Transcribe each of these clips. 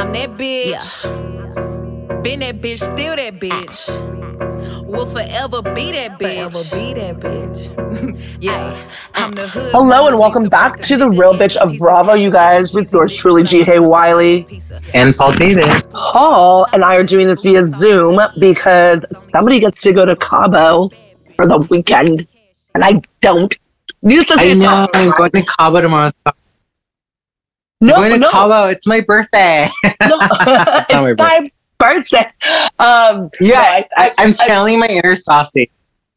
I'm that bitch. Been that bitch, still that bitch. Will forever be that bitch. Forever be that bitch. yeah, ah, ah. I'm the hood. Hello and welcome back to the Real Bitch of Bravo, you guys, with yours truly, Ji Hae Wiley. And Paul Davis. Paul and I are doing this via Zoom because somebody gets to go to Cabo for the weekend, and I don't. Needless to say, I know. I'm going to Cabo tomorrow. I'm No, going to no, Cabo. It's my birthday. no. It's not my it's my birthday. Um, yeah, no, I, I, I'm I- channeling my inner saucy.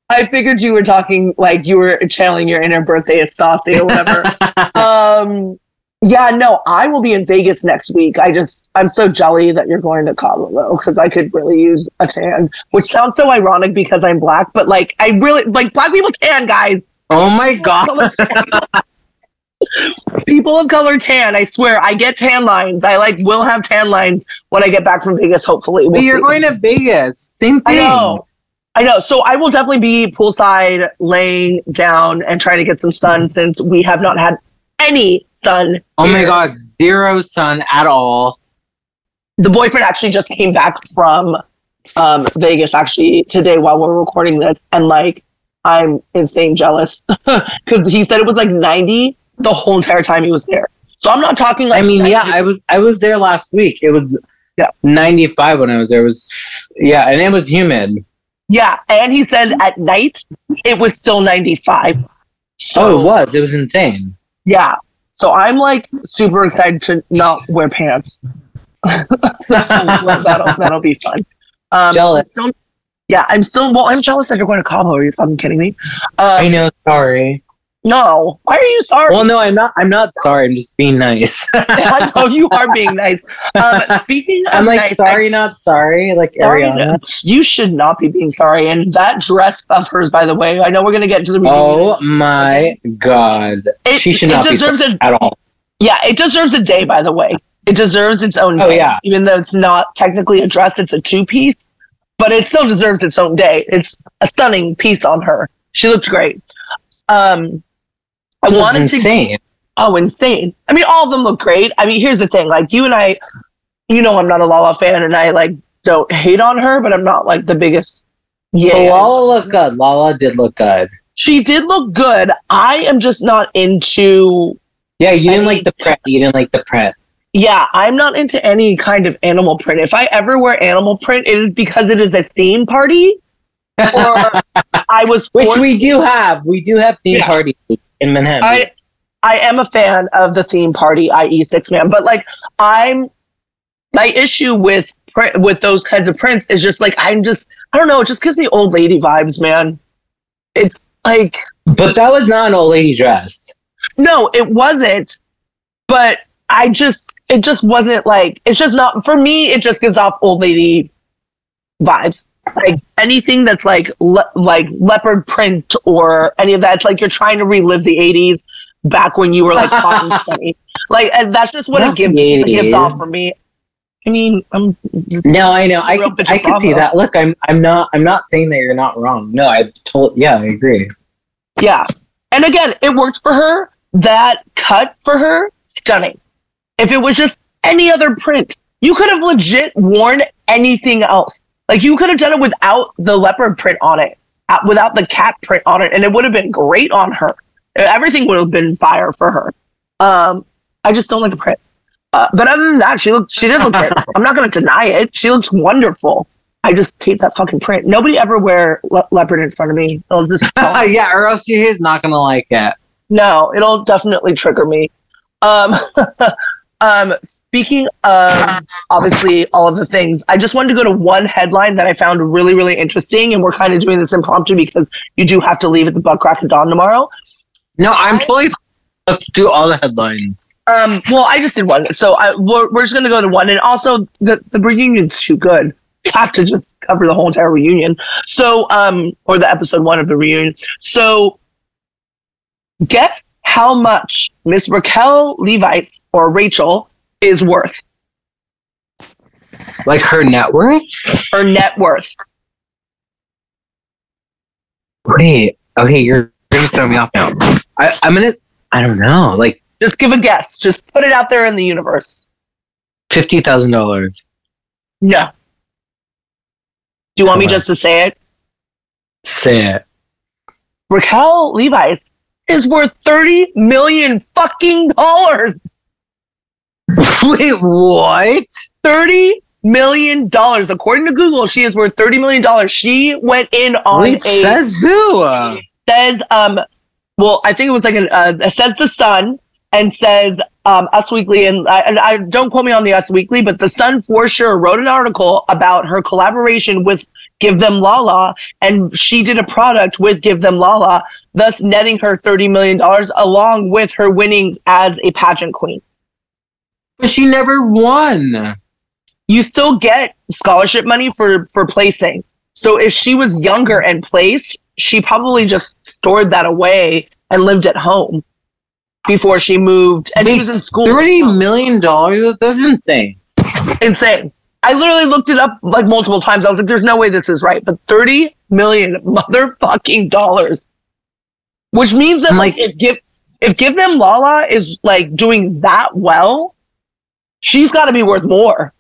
I figured you were talking like you were channeling your inner birthday as saucy or whatever. um, yeah, no, I will be in Vegas next week. I just, I'm so jelly that you're going to Cabo though, because I could really use a tan, which sounds so ironic because I'm black, but like, I really, like, black people tan, guys. oh my god. People of color tan, I swear, I get tan lines. I like will have tan lines when I get back from Vegas, hopefully. We'll you're see. going to Vegas. Same thing. I know. I know. So I will definitely be poolside, laying down and trying to get some sun since we have not had any sun. Oh my god. Zero sun at all. The boyfriend actually just came back from um, Vegas actually today while we're recording this, and like I'm insane jealous because he said it was like 90 the whole entire time he was there. So I'm not talking like I mean, yeah, I was I was there last week. It was Yeah. 95 when I was there. It was yeah, and it was humid. yeah, and he said at night it was still 95. So, oh, it was. It was insane. Yeah. So I'm like super excited to not wear pants. so that'll that'll be fun. Um, Jealous. Still- yeah, I'm still. Well, I'm jealous that you're going to Cabo. Are you fucking kidding me? I Um, know. Sorry. No. Why are you sorry? Well, no, I'm not. I'm not sorry. I'm just being nice. I know you are being nice. Um, speaking of I'm like nice, sorry, not sorry. Like sorry, Ariana. you should not be being sorry. And that dress of hers, by the way, I know we're going to get to the reunion. Oh my god, it, she should it not be deserves a at all. Yeah, it deserves a day, by the way. It deserves its own Oh, day. yeah. Even though it's not technically a dress, it's a two piece, but it still deserves its own day. It's a stunning piece on her. She looked great. Um, I wanted to. insane. Oh, insane. I mean, all of them look great. I mean, here's the thing like, you and I, you know, I'm not a Lala fan and I like don't hate on her, but I'm not like the biggest. Yeah. But Lala looked good. Lala did look good. She did look good. I am just not into Yeah, you didn't mean- like the print. You didn't like the print. Yeah, I'm not into any kind of animal print. If I ever wear animal print, it is because it is a theme party or I was Which we do have. We do have theme Yeah. parties in Manhattan. I I am a fan of the theme party, i.e. six man, but like I'm my issue with with those kinds of prints is just like I'm just I don't know, it just gives me old lady vibes, man. It's like but that was not an old lady dress. No, it wasn't. But I just, it just wasn't like, it's just not, for me, it just gives off old lady vibes. Like anything that's like, le- like leopard print or any of that, it's like you're trying to relive the 80s back when you were like hot and. Like, and that's just what Not it gives, it gives off for me. I mean, I'm, No, I know. I could, I could see that. Look, I'm, I'm not, I'm not saying that you're not wrong. No, I told. Yeah, I agree. Yeah. And again, it worked for her. That cut for her, stunning. If it was just any other print, you could have legit worn anything else. Like you could have done it without the leopard print on it, uh, without the cat print on it, and it would have been great on her. Everything would have been fire for her. Um, I just don't like the print. Uh, but other than that, she looked. She did look great. I'm not going to deny it. She looks wonderful. I just hate that fucking print. Nobody ever wear le- leopard in front of me. It'll just yeah, or else she is not gonna like it. no, it'll definitely trigger me. Um, um, speaking of obviously all of the things, I just wanted to go to one headline that I found really, really interesting, and we're kind of doing this impromptu because you do have to leave at the butt crack of dawn tomorrow. No, I'm totally. Let's do all the headlines. Um, well, I just did one, so I, we're, we're just gonna go to one, and also the the reunion's too good. Have to just cover the whole entire reunion. So, um, or the episode one of the reunion. So, guess how much Miss Raquel Leviss or Rachel is worth? Like her net worth. Her net worth. Wait. Okay, you're, gonna throw me off now. I, I'm gonna. I don't know. Like Just give a guess. Just put it out there in the universe. Fifty thousand dollars. No. Do you want me just to say it? Say it. Raquel Levi is worth 30 million fucking dollars. Wait, what? 30 million dollars. According to Google, she is worth 30 million dollars. She went in on Wait, a says who? Says um well i think it was like an uh, says the sun and says um us weekly and I, and I don't quote me on the us weekly but the sun for sure wrote an article about her collaboration with give them lala and she did a product with give them lala thus netting her 30 million dollars along with her winnings as a pageant queen but she never won. you still get scholarship money for for placing. So if she was younger and placed, she probably just stored that away and lived at home before she moved. And she was in school. Thirty million dollars? That's insane. Insane. I literally looked it up like multiple times. I was like, "There's no way this is right." But thirty million motherfucking dollars, which means that like like- if give if give them Lala is like doing that well, she's got to be worth more,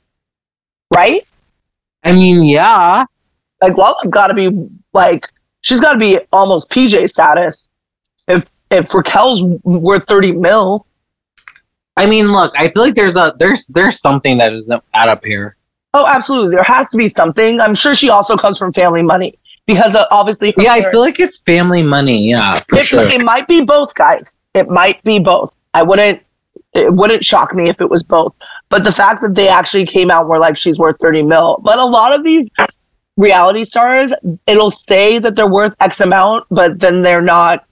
right? I mean, yeah. like Lala's got to be like she's got to be almost PJ status if if Raquel's worth thirty mil. I mean, look, I feel like there's a there's there's something that doesn't add up here. Oh, absolutely, there has to be something. I'm sure she also comes from family money because uh, obviously, Yeah, I feel like it's family money. Yeah, for it, sure. it might be both, guys. It might be both. I wouldn't. It wouldn't shock me if it was both. But the fact that they actually came out were like, she's worth 30 mil. But a lot of these reality stars, it'll say that they're worth X amount, but then they're not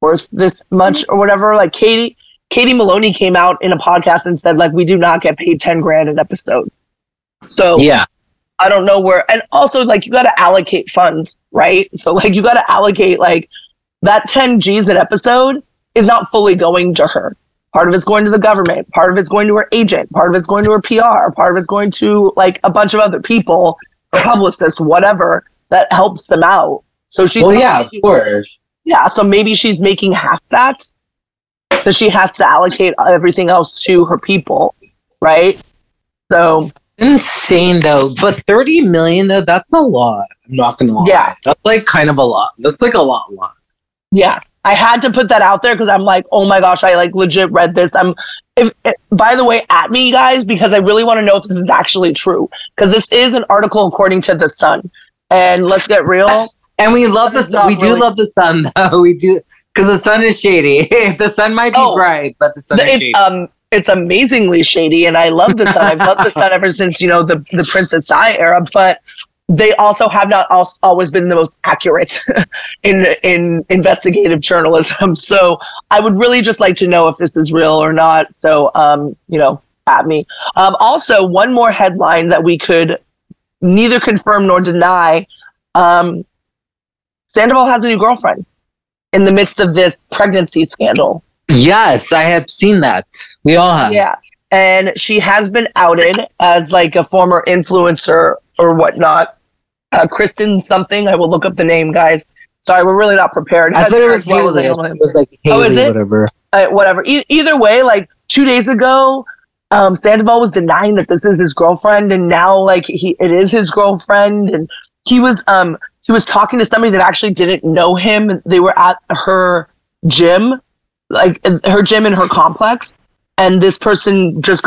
worth this much or whatever. Like Katie, Katie Maloney came out in a podcast and said, like, we do not get paid 10 grand an episode. So Yeah, I don't know where. And also, like, you got to allocate funds, right? So, like, you got to allocate, like, that 10 G's an episode is not fully going to her. Part of it's going to the government. Part of it's going to her agent. Part of it's going to her PR. Part of it's going to, like, a bunch of other people, her publicist, whatever, that helps them out. So she. well, yeah, of course. yeah, so maybe she's making half that. So she has to allocate everything else to her people, right? So Insane though, but thirty million though, that's a lot. I'm not gonna lie. Yeah. that's like kind of a lot. That's like a lot, a lot. Yeah, I had to put that out there because I'm like, oh my gosh, I like legit read this. I'm, if, if- by the way, at me, guys, because I really want to know if this is actually true. Because this is an article according to the Sun, and let's get real. And we love the sun. we do love the sun though. We do because the sun is shady. the sun might be Oh. bright, but the sun is shady. Um, it's amazingly shady, and I love the Sun. I've loved the Sun ever since you know the the Princess Di era, but. They also have not al- always been the most accurate in in investigative journalism. So I would really just like to know if this is real or not. So um, you know, at me. Um, also, one more headline that we could neither confirm nor deny. Um, Sandoval has a new girlfriend in the midst of this pregnancy scandal. Yes, I have seen that. We all have. Yeah. And she has been outed as like a former influencer or whatnot. Uh, Kristen something. I will look up the name, guys. Sorry, we're really not prepared. I thought it was As well as I Haley. know him. It was like Oh, is it? whatever. uh, whatever. E- either way, like two days ago, um, Sandoval was denying that this is his girlfriend, and now like he it is his girlfriend, and he was um he was talking to somebody that actually didn't know him. They were at her gym, like her gym in her complex, and this person just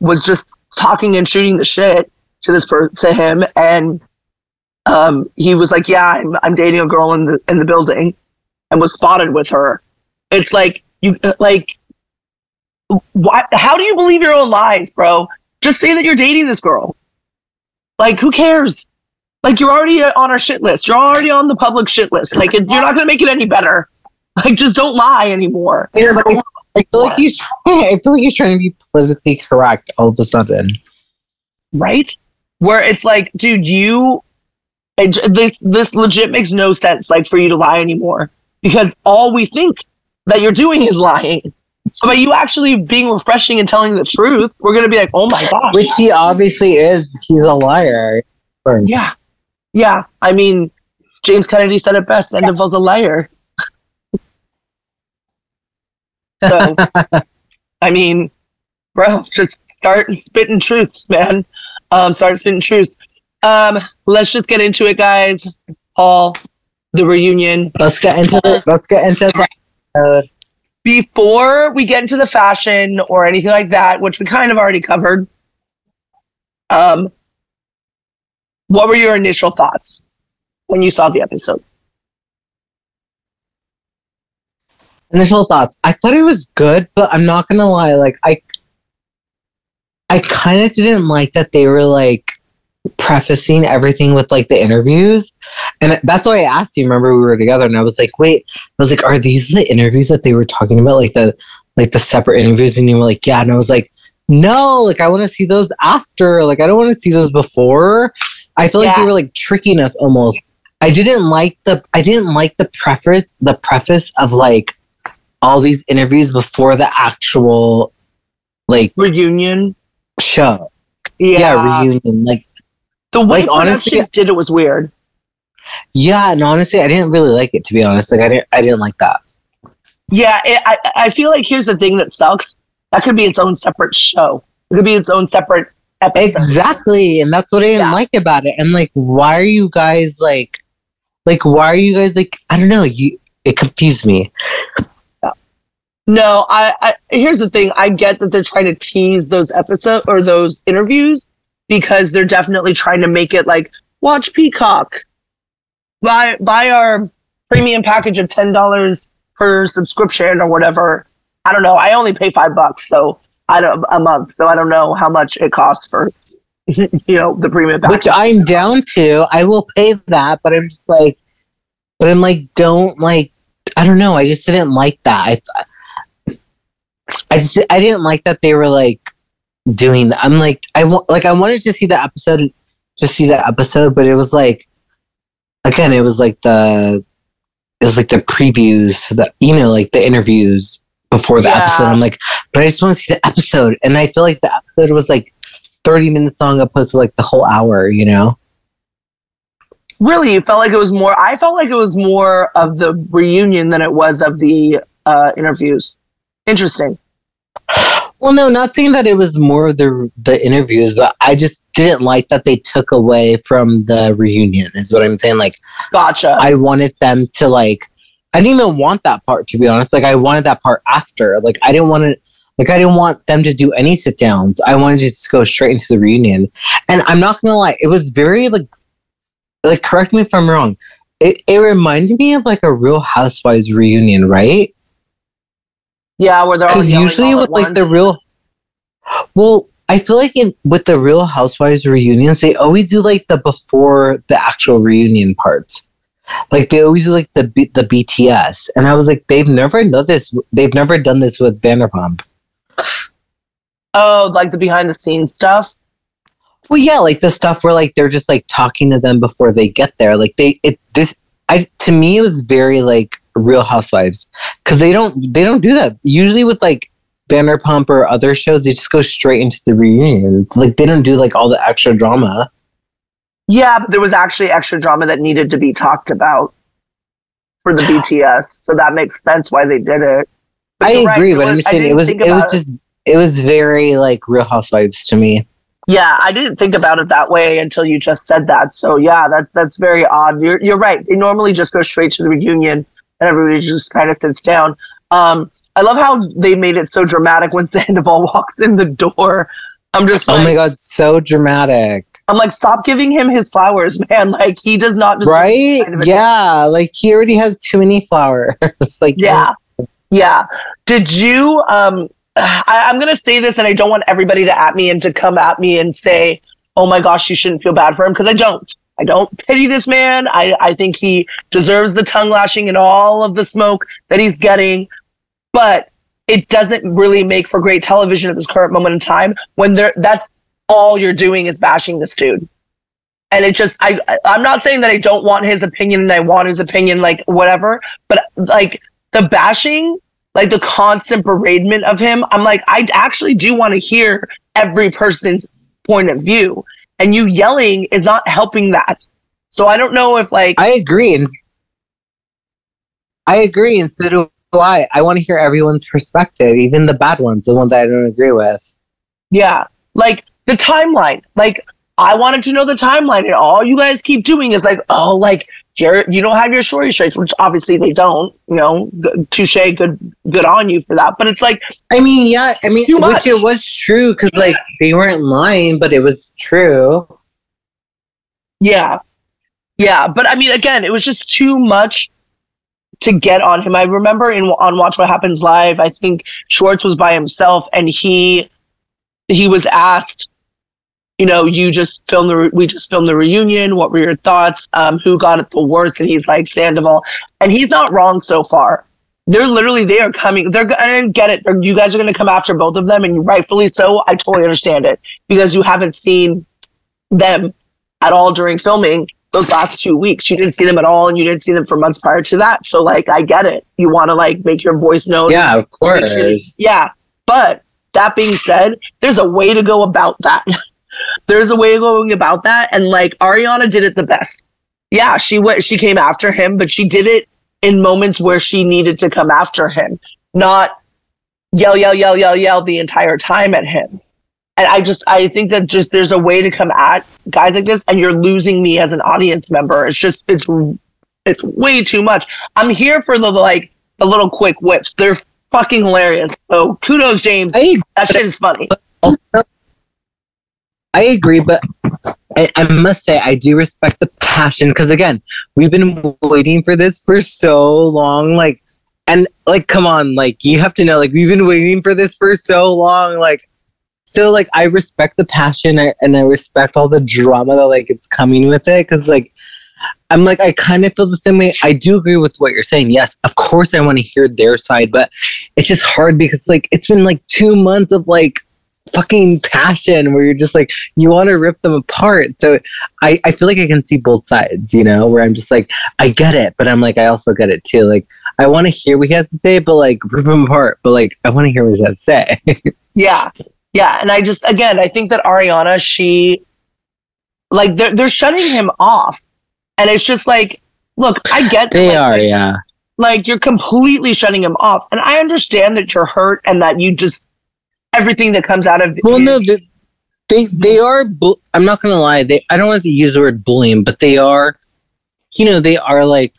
was just talking and shooting the shit to this per- to him, and um he was like, "Yeah, I'm I'm dating a girl in the in the building," and was spotted with her. It's like you like why how do you believe your own lies bro? Just say that you're dating this girl. Like who cares? Like you're already on our shit list. You're already on the public shit list. Like you're not going to make it any better like just don't lie anymore I feel like he's. I feel like he's trying to be politically correct all of a sudden. right where it's like dude you it, this this legit makes no sense like for you to lie anymore because all we think that you're doing is lying so by you actually being refreshing and telling the truth we're going to be like oh my gosh Which he obviously is. He's a liar. Yeah. Yeah. I mean, James Kennedy said it best Sandoval's a liar. So, I mean, bro, just start spitting truths, man. Um, start spitting truths. Um, let's just get into it, guys. Paul, the reunion. Let's get into the, let's get into the Before we get into the fashion or anything like that, which we kind of already covered, um, what were your initial thoughts when you saw the episode? Initial thoughts. I thought it was good, but I'm not gonna lie. Like I, I kind of didn't like that they were like prefacing everything with like the interviews, and that's why I asked you. Remember we were together, and I was like, wait, I was like, are these the interviews that they were talking about, like the like the separate interviews? And you were like, yeah, and I was like, no, like I want to see those after. Like I don't want to see those before. I feel like they were like tricking us almost. I didn't like the I didn't like the preface the preface of like all these interviews before the actual like Reunion. show. Yeah. Yeah, reunion. Like the way like, honestly- did it was weird. yeah, and honestly I didn't really like it to be honest. Like I didn't I didn't like that. Yeah, it, I I feel like here's the thing that sucks. That could be its own separate show. It could be its own separate episode. Exactly. And that's what I didn't Yeah. like about it. And like why are you guys like like why are you guys like I don't know, you it confused me. No, I, I here's the thing. I get that they're trying to tease those episodes or those interviews because they're definitely trying to make it like watch Peacock, buy buy our premium package of ten dollars per subscription or whatever. I don't know. I only pay five bucks, so I don't a month, so I don't know how much it costs for you know the premium package. Which I'm down to. I will pay that, but I'm just like but I'm like don't like I don't know. I just didn't like that. I I just I didn't like that they were like doing I'm like I want like I wanted to see the episode just see the episode, but it was like again, it was like the it was like the previews the you know, like the interviews before the Yeah. episode. I'm like, but I just want to see the episode. And I feel like the episode was like 30 minutes long opposed to like the whole hour, you know? Really, it felt like it was more. I felt like it was more of the reunion than it was of the uh, interviews. Interesting. Well, no, not saying that it was more of the the interviews, but I just didn't like that they took away from the reunion. Is what I'm saying. Like, Gotcha. I wanted them to like. I didn't even want that part to be honest. Like, I wanted that part after. Like, I didn't want to. Like, I didn't want them to do any sit downs. I wanted to just go straight into the reunion. And I'm not gonna lie, it was very like. Like, correct me if I'm wrong. It it reminded me of like a Real Housewives reunion, right? Yeah, where they're all because usually with like once. the real well i feel like in with the real housewives reunions they always do like the before the actual reunion parts like they always do like the B- the bts and i was like they've never done this they've never done this with vanderpump oh, like the behind the scenes stuff. well yeah like the stuff where like they're just like talking to them before they get there like they it this i to me it was very like real housewives because they don't they don't do that usually with like vanderpump or other shows they just go straight into the reunion like they don't do like all the extra drama Yeah, but there was actually extra drama that needed to be talked about for the BTS, so that makes sense why they did it. But i right, agree it but i'm saying it was it was just it was very like real housewives to me Yeah, I didn't think about it that way until you just said that. So yeah, that's that's very odd. You're you're right. They normally just go straight to the reunion and everybody just kind of sits down. Um, I love how they made it so dramatic when Sandoval walks in the door. I'm just oh my god so dramatic I'm like, stop giving him his flowers, man. Like he does not right kind of yeah like he already has too many flowers like Yeah. Yeah. Did you um I, I'm gonna say this and I don't want everybody to at me and to come at me and say, Oh my gosh, you shouldn't feel bad for him, because I don't. I don't pity this man. I, I think he deserves the tongue lashing and all of the smoke that he's getting. But it doesn't really make for great television at this current moment in time when there that's all you're doing is bashing this dude. And it just I I'm not saying that I don't want his opinion and I want his opinion, like whatever, but like the bashing, like the constant bereavement of him, I'm like, I actually do want to hear every person's point of view. And you yelling is not helping that. So I don't know if like I agree, and I agree, and so do I. I want to hear everyone's perspective, even the bad ones, the ones that I don't agree with. Yeah. Like the timeline. Like I wanted to know the timeline, and all you guys keep doing is like, oh, like Jared, you don't have your shorty straights, which obviously they don't. You know, touche, good, good on you for that. But it's like, I mean, yeah, I mean, which it was true because like they weren't lying, but it was true. yeah, yeah. But I mean, again, it was just too much to get on him. I remember in on Watch What Happens Live, I think Schwartz was by himself, and he he was asked, you know, you just filmed the re- we just filmed the reunion. What were your thoughts? Um, who got it the worst? And he's like Sandoval, and he's not wrong so far. They're literally they are coming. They're I get it. They're, you guys are going to come after both of them, and rightfully so. I totally understand it because you haven't seen them at all during filming those last two weeks. You didn't see them at all, and you didn't see them for months prior to that. So like, I get it. You want to like make your voice known. Yeah, of Make sure- course. Yeah. But that being said, there's a way to go about that. there's a way of going about that. And like Ariana did it the best. Yeah, she went she came after him, but she did it in moments where she needed to come after him, not yell, yell, yell, yell, yell the entire time at him. And I just I think that just there's a way to come at guys like this, and you're losing me as an audience member. It's just it's it's way too much. I'm here for the like the little quick whips. They're fucking hilarious. So kudos, James. That shit is funny. I agree, but I, I must say I do respect the passion because again, we've been waiting for this for so long. Like, and like, come on, like you have to know, like we've been waiting for this for so long. Like, so like I respect the passion I- and I respect all the drama that like it's coming with it because like. I'm like, I kind of feel the same way. I do agree with what you're saying. Yes, of course, I want to hear their side, but it's just hard because, like, it's been like two months of like fucking passion where you're just like you want to rip them apart so I, I feel like i can see both sides you know where i'm just like i get it but i'm like i also get it too like i want to hear what he has to say but like rip him apart but like i want to hear what he has to say Yeah. Yeah. And I just again I think that Ariana, she like they're they're shutting him off. And it's just like, look, I get that, they like, are like, yeah like you're completely shutting him off. And I understand that you're hurt and that you just everything that comes out of well no they they, they are bu- i'm not gonna lie they i don't want to use the word bullying but they are you know they are like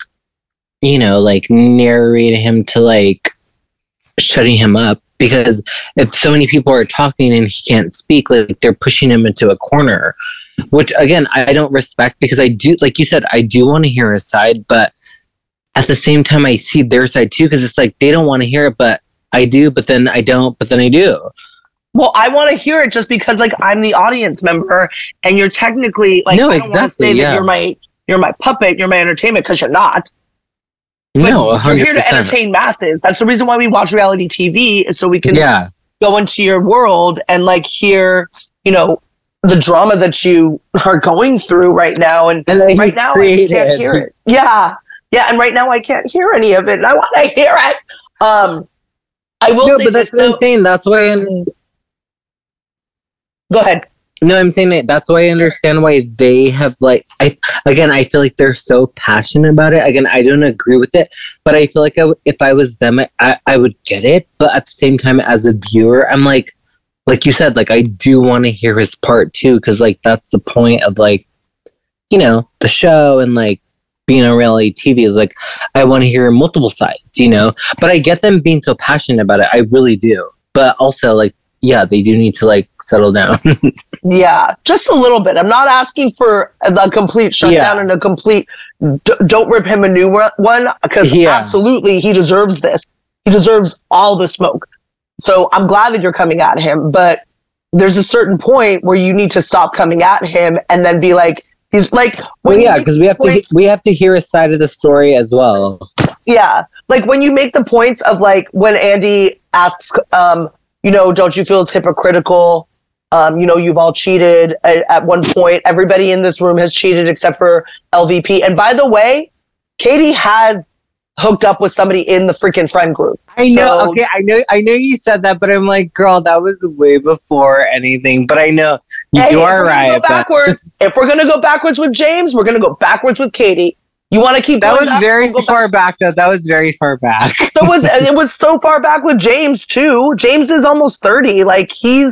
you know like narrating him to like shutting him up because if so many people are talking and he can't speak like they're pushing him into a corner which again i don't respect because i do like you said i do want to hear his side but at the same time i see their side too because it's like they don't want to hear it but i do but then i don't but then i do Well, I want to hear it just because like I'm the audience member and you're technically like No, I don't exactly, say yeah. that you're my you're my puppet, you're my entertainment because you're not. But no you're here to entertain masses. That's the reason why we watch reality TV is so we can yeah go into your world and like hear, you know, the drama that you are going through right now. And and right now I can't hear it. Yeah. Yeah. And right now I can't hear any of it. And I want to hear it. Um I will no say but that's what i'm saying that's why i hmm. go ahead. No, I'm saying that that's why I understand why they have like I again I feel like they're so passionate about it. Again, I don't agree with it, but I feel like I if I was them, I- I I would get it. But at the same time, as a viewer, I'm like, like you said, like I do want to hear his part too, because like that's the point of like, you know, the show and like being on reality TV is like I want to hear multiple sides, you know. But I get them being so passionate about it. I really do. But also like, yeah, they do need to like settle down. Yeah, just a little bit. I'm not asking for the complete shutdown Yeah. and a complete d- don't rip him a new one- one because Yeah. absolutely he deserves this. He deserves all the smoke. So I'm glad that you're coming at him, but there's a certain point where you need to stop coming at him and then be like, he's like, Well, yeah, because we have to we have to hear a side of the story as well. Yeah. Like when you make the points of like when Andy asks, um, you know, don't you feel it's hypocritical? Um, you know, you've all cheated at, at one point. Everybody in this room has cheated except for LVP. And by the way, Katie has hooked up with somebody in the freaking friend group. I know. So- okay, I know. I know you said that, but I'm like, girl, that was way before anything. But I know you, Hey, are we're gonna right. Go backwards. if we're gonna go backwards with James, we're gonna go backwards with Katie. You want to keep that going was back, very we'll go back. far back. Though that was very far back. So was it was so far back with James too. James is almost thirty. Like he's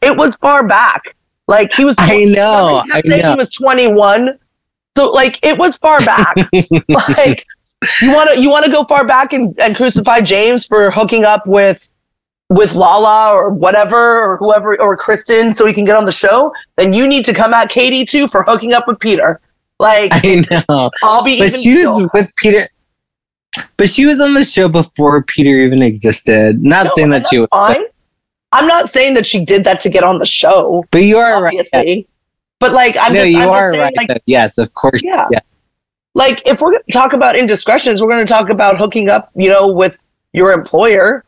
it was far back. Like he was. I know. He I know. he was 21. So like it was far back. like you want to you want to go far back and, and crucify James for hooking up with with Lala or whatever or whoever or Kristen so he can get on the show. Then you need to come at Katie too for hooking up with Peter. Like I know. I'll be But she was with Peter. But she was on the show before Peter even existed. Not No, saying that she was, fine. I'm not saying that she did that to get on the show. but you are right. obviously. But like I'm no, just, you I'm are just saying, right. like yes, of course. Yeah. Yeah. Like if we're going to talk about indiscretions, we're going to talk about hooking up, you know, with your employer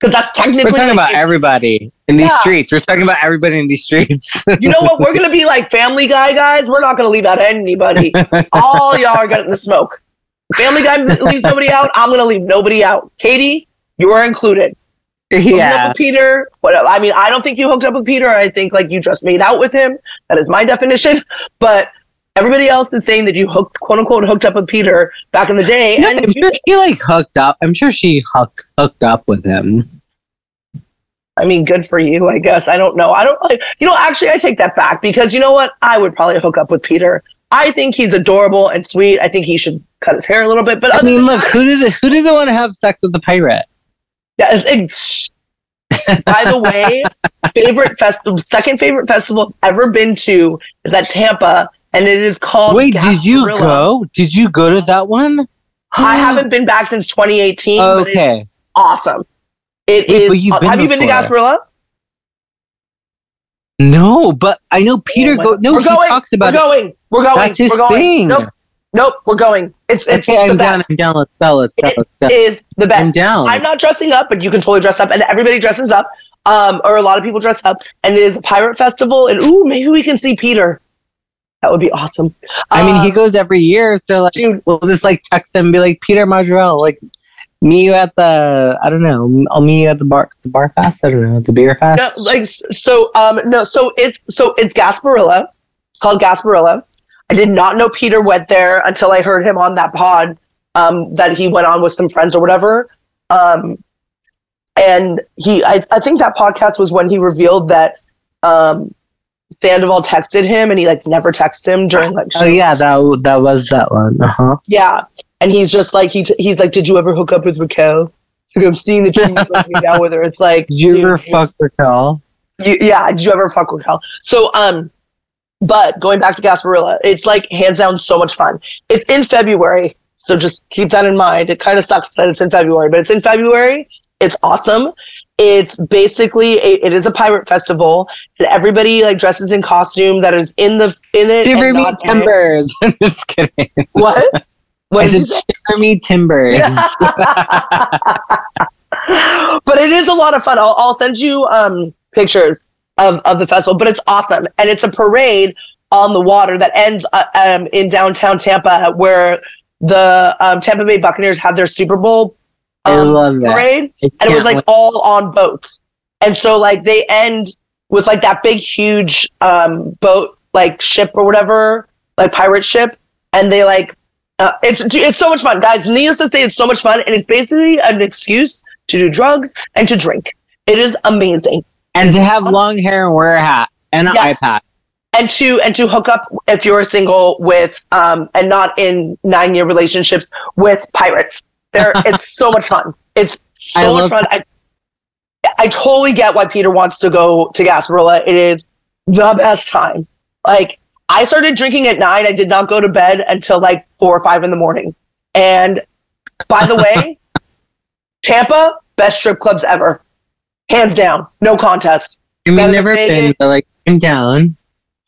because that's technically. We're talking about everybody in these Yeah. streets. We're talking about everybody in these streets. you know what? We're going to be like Family Guy guys. We're not going to leave out anybody. All y'all are getting the smoke. Family Guy leaves nobody out. I'm going to leave nobody out. Katie, you are included. Yeah. with Peter. What? I mean, I don't think you hooked up with Peter. I think like you just made out with him. That is my definition. But everybody else is saying that you hooked, quote unquote, hooked up with Peter back in the day. No, and I'm you- sure she like hooked up. I'm sure she hook, hooked up with him. I mean, good for you, I guess. I don't know. I don't like, you know, actually, I take that back because you know what? I would probably hook up with Peter. I think he's adorable and sweet. I think he should cut his hair a little bit. But I mean, look, that, who does who doesn't want to have sex with the pirate? yeah, it's- by the way, favorite festival, second favorite festival I've ever been to is at Tampa, and it is called. Wait, did you go? Did you go to that one? I haven't been back since 2018. but it's okay. awesome. It Wait, is- been have you been to. Gasparilla? No, but I know Peter Oh go. No, we're he going. talks about we're it. going. We're going. That's his we're going. thing. Nope. Nope. We're going. It's it's Okay, the I'm down. I'm down. Let's go. Let's go. Let's go. It is the best. I'm down. I'm not dressing up, but you can totally dress up, and everybody dresses up. Um, or a lot of people dress up, and it is a pirate festival. And ooh, maybe we can see Peter. That would be awesome. I mean, he Uh, goes every year, so like, dude. we'll just like text him and be like, Peter Madrigal, like, meet you at the, I don't know, I'll meet you at the bar, the bar fest. I don't know, the beer No, like so. Um, no. So it's so it's Gasparilla. It's called Gasparilla. I did not know Peter went there until I heard him on that pod. Um, that he went on with some friends or whatever. Um, and he, I, I think that podcast was when he revealed that um, Sandoval texted him, and he like never texted him during like. oh yeah, that that was that one. Uh huh. Yeah, and he's just like he t- he's like, did you ever hook up with Raquel? Like, I'm seeing that you like me down with her. It's like, Did you ever fuck Raquel? you, yeah, did you ever fuck with Raquel? So um, but going back to Gasparilla, it's like hands down so much fun. It's in February, so just keep that in mind. It kind of sucks that it's in February, but it's in February. It's awesome. It's basically a, it is a pirate festival, and everybody like dresses in costume that is in the in it. Shiver it. timbers. I'm just kidding. What? What I did you said say? shiver me timbers. but it is a lot of fun. I'll, I'll send you um, pictures of, of the festival, but it's awesome. And it's a parade on the water that ends uh, um, in downtown Tampa where the um, Tampa Bay Buccaneers had their Super Bowl um, love that. parade. And it was like wait. all on boats. And so like they end with like that big, huge um, boat, like ship or whatever, like pirate ship. And they like, uh, it's it's so much fun, guys. Needless to say, it's so much fun, and it's basically an excuse to do drugs and to drink. It is amazing, and to have long hair and wear a hat and an Yes. patch. and to and to hook up if you're single with um and not in nine year relationships with pirates. There, it's so much fun. It's I so much love fun. I, I totally get why Peter wants to go to Gasparilla. It is the best time. Like I started drinking at nine. I did not go to bed until like four or five in the morning. And by the way, Tampa best strip clubs ever, hands down, no contest. I mean, Better never been, but like, I'm down.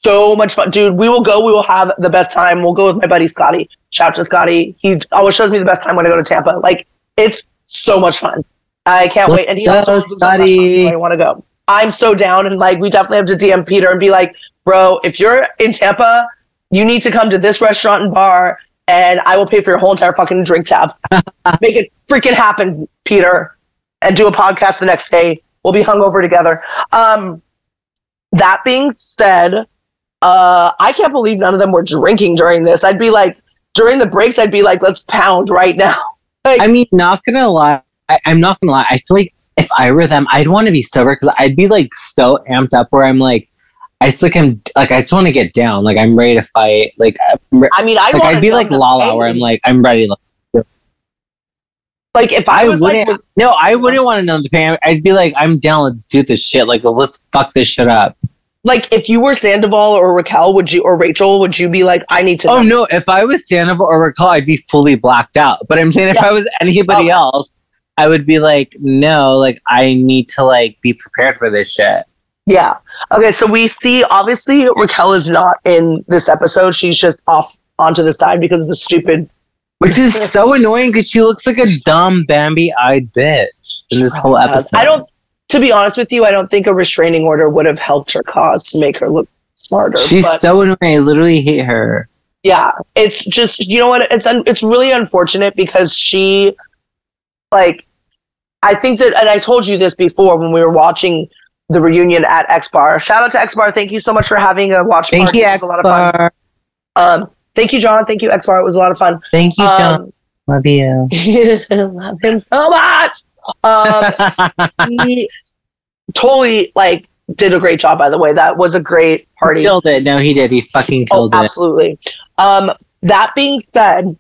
So much fun, dude. We will go. We will have the best time. We'll go with my buddy Scotty. Shout out to Scotty. He always shows me the best time when I go to Tampa. Like it's so much fun. I can't wait. And he also Scotty. I want to go. I'm so down, and like we definitely have to DM Peter and be like, bro, if you're in Tampa, you need to come to this restaurant and bar, and I will pay for your whole entire fucking drink tab. Make it freaking happen, Peter, and do a podcast the next day. We'll be hungover together. Um, that being said, uh, I can't believe none of them were drinking during this. I'd be like, during the breaks, I'd be like, let's pound right now. I mean, not gonna lie. I, I'm not gonna lie. I feel like if I were them, I'd want to be sober because I'd be like so amped up where I'm like, I just like I'm like I just want to get down. Like I'm ready to fight. Like, re- I mean, I like, I'd be like Lala where I'm like I'm ready. Like, like if I, I was like, no, I wouldn't want to know the pain. I'd be like, I'm down. Let's do this shit. Like, let's fuck this shit up. Like if you were Sandoval or Raquel, would you or Rachel, would you be like, I need to? Oh know- no! If I was Sandoval or Raquel, I'd be fully blacked out. But I'm saying if Yeah. I was anybody Okay. else, I would be like, no, like I need to like be prepared for this shit. Yeah. Okay. So we see obviously Raquel is not in this episode. She's just off onto the side because of the stupid. Which is so annoying because she looks like a dumb Bambi-eyed bitch in this whole episode. I don't. To be honest with you, I don't think a restraining order would have helped her cause to make her look smarter. She's but so annoying. I literally hate her. yeah, it's just you know what? It's un, it's really unfortunate because she, like, I think that, and I told you this before when we were watching the reunion at X Bar. Shout out to X Bar. Thank you so much for having a watch Thank party. you, X a lot of fun. Bar. Um, thank you, John. Thank you, X Bar. It was a lot of fun. Thank you, John. Um, Love you. love him so much. Um, he totally like did a great job. By the way, that was a great party. He Killed it. No, he did. He fucking Oh, killed it. absolutely. Um, that being said,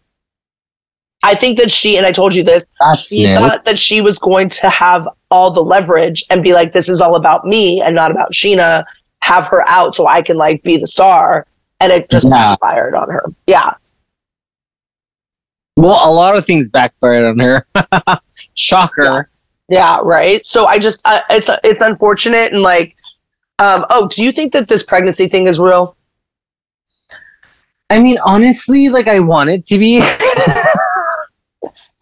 I think that she and I told you this. That's She thought that she was going to have all the leverage and be like, "This is all about me and not about Scheana." Have her out so I can like be the star, and it just Yeah. backfired on her. Yeah, Well, a lot of things backfired on her. Shocker. Yeah, right. So I just uh, it's it's unfortunate and like um oh, do you think that this pregnancy thing is real? I mean, honestly, like I want it to be.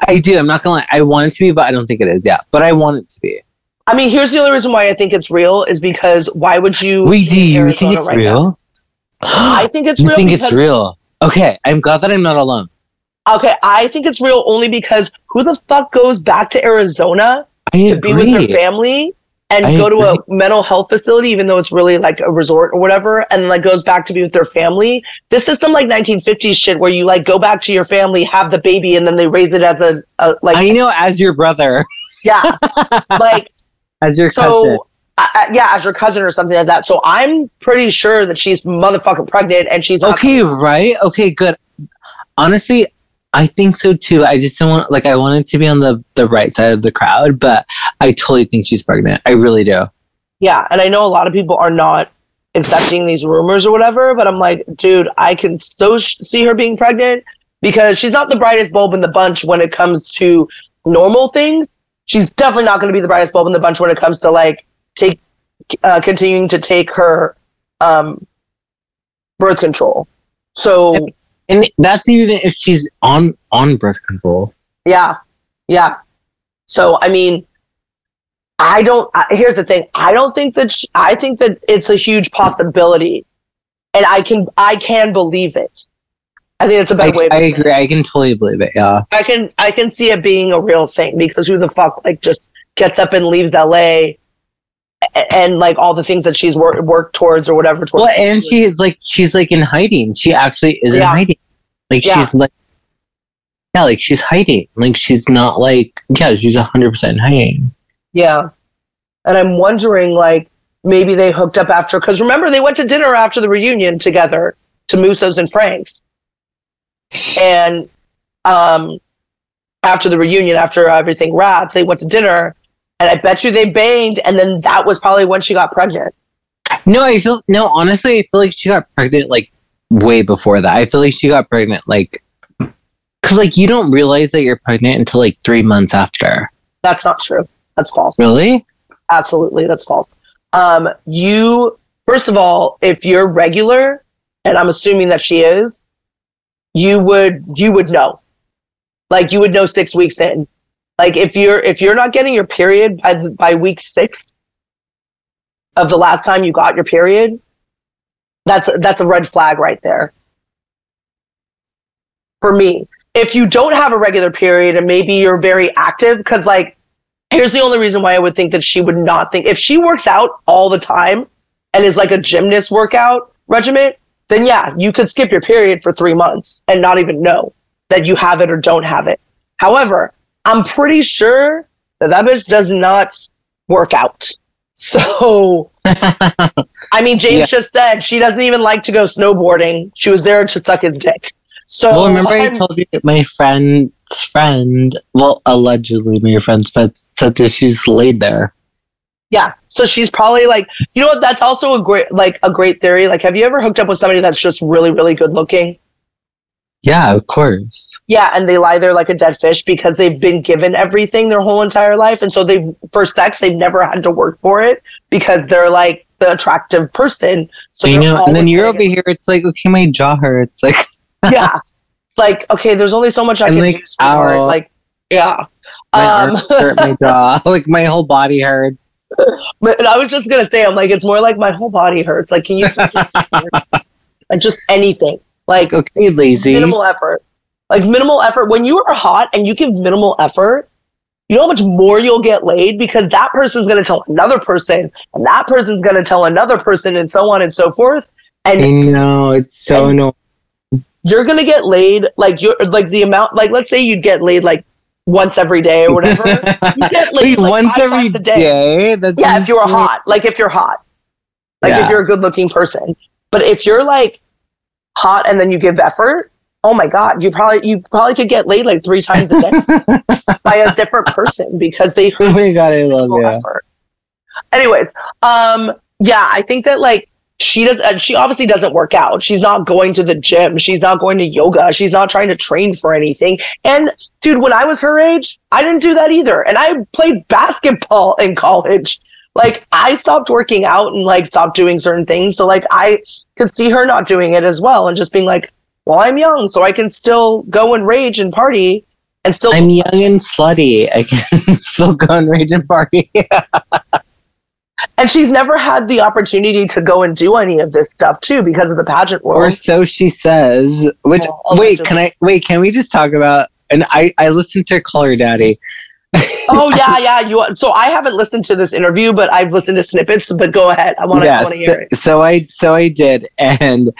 I do. I'm not gonna lie. I want it to be, but I don't think it is. Yeah, but I want it to be. I mean, here's the only reason why I think it's real is because why would you Wait, do you think it's right real? I think it's you real think because, it's real? Okay, I'm glad that I'm not alone. Okay, I think it's real only because who the fuck goes back to Arizona I to be with their family and I go to a mental health facility, even though it's really like a resort or whatever, and like goes back to be with their family. This is some like 1950s shit where you like go back to your family, have the baby, and then they raise it as a, a like I know, as your brother, yeah, like as your cousin. so. Yeah, as your cousin or something like that. So I'm pretty sure that she's motherfucking pregnant and she's Okay, right? Okay, good. Honestly, I think so too. I just don't want like I wanted to be on the the right side of the crowd, but I totally think she's pregnant. I really do. Yeah, and I know a lot of people are not accepting these rumors or whatever, but I'm like, dude, I can so sh- see her being pregnant because she's not the brightest bulb in the bunch when it comes to normal things. She's definitely not going to be the brightest bulb in the bunch when it comes to like take uh, continuing to take her um, birth control. So And that's even if she's on on birth control. Yeah, yeah. So I mean, I don't. I, here's the thing. I don't think that. Sh- I think that it's a huge possibility, and I can. I can believe it. I think it's a better way. Of I saying it. agree. I can totally believe it. Yeah. I can. I can see it being a real thing because who the fuck like just gets up and leaves L.A. And, like all the things that she's worked worked towards or whatever. Towards Well, and she's like she's like in hiding. She actually is Yeah. in hiding. Like Yeah. she's like yeah, like she's hiding. Like she's not like yeah, she's hundred percent hiding. Yeah. And I'm wondering, like, maybe they hooked up after, because remember, they went to dinner after the reunion together to Musso's and Frank's. And um, after the reunion, after everything wrapped, they went to dinner. And I bet you they banged. And then that was probably when she got pregnant. No, I feel no. Honestly, I feel like she got pregnant like way before that. I feel like she got pregnant like because like you don't realize that you're pregnant until like three months after. That's not true. That's false. Really? Absolutely. That's false. Um, you, first of all, if you're regular, and I'm assuming that she is, you would you would know. Like you would know six weeks in. Like if you're if you're not getting your period by the, by week six of the last time you got your period, that's that's a red flag right there. For me, if you don't have a regular period and maybe you're very active, because like here's the only reason why I would think that she would not think if she works out all the time and is like a gymnast workout regimen, then yeah, you could skip your period for three months and not even know that you have it or don't have it. However, I'm pretty sure that that bitch does not work out. So, I mean, James Yeah. just said she doesn't even like to go snowboarding. She was there to suck his dick. So, well, remember I I'm- told you that my friend's friend, well, allegedly my friend's friend said that she's laid there. yeah. So she's probably like, you know what? That's also a great, like a great theory. Like, have you ever hooked up with somebody that's just really, really good looking? Yeah, of course. Yeah, and they lie there like a dead fish because they've been given everything their whole entire life, and so they for sex they've never had to work for it because they're like the attractive person. So you know, and then you're over here. It's like, okay, my jaw hurts. Like, yeah, like okay, there's only so much I I'm can like, do. sweetheart. ow. Like, yeah. my Um, hurt, my jaw, like my whole body hurts. but I was just gonna say, I'm like, it's more like my whole body hurts. Like, can you just like just anything? Like Okay, lazy. minimal effort. Like minimal effort. When you are hot and you give minimal effort, you know how much more you'll get laid because that person's going to tell another person, and that person's going to tell another person, and so on and so forth. And I know it's so annoying. you're going to get laid like you're like the amount. Like let's say you'd get laid like once every day or whatever. you get laid Wait, like once every a day. day? That's Yeah, if you're hot, like if you're hot, like Yeah. if you're a good looking person. But if you're like hot and then you give effort, oh my god, you probably you probably could get laid like three times a day by a different person because they oh my god, I love effort. Anyways, um, yeah, I think that like she does. Uh, she obviously doesn't work out. She's not going to the gym. She's not going to yoga. She's not trying to train for anything. And dude, when I was her age, I didn't do that either. And I played basketball in college. Like I stopped working out and like stopped doing certain things. So like I could see her not doing it as well and just being like, well, I'm young, so I can still go and rage and party and still I'm young and slutty. I can still go and rage and party. And she's never had the opportunity to go and do any of this stuff too because of the pageant world. or so she says. Which wait, can I wait? Can we just talk about? And I I listened to Call Her Daddy. oh yeah, yeah. You so I haven't listened to this interview, but I've listened to snippets. But go ahead. I want to. Want to hear it. so I so I did, and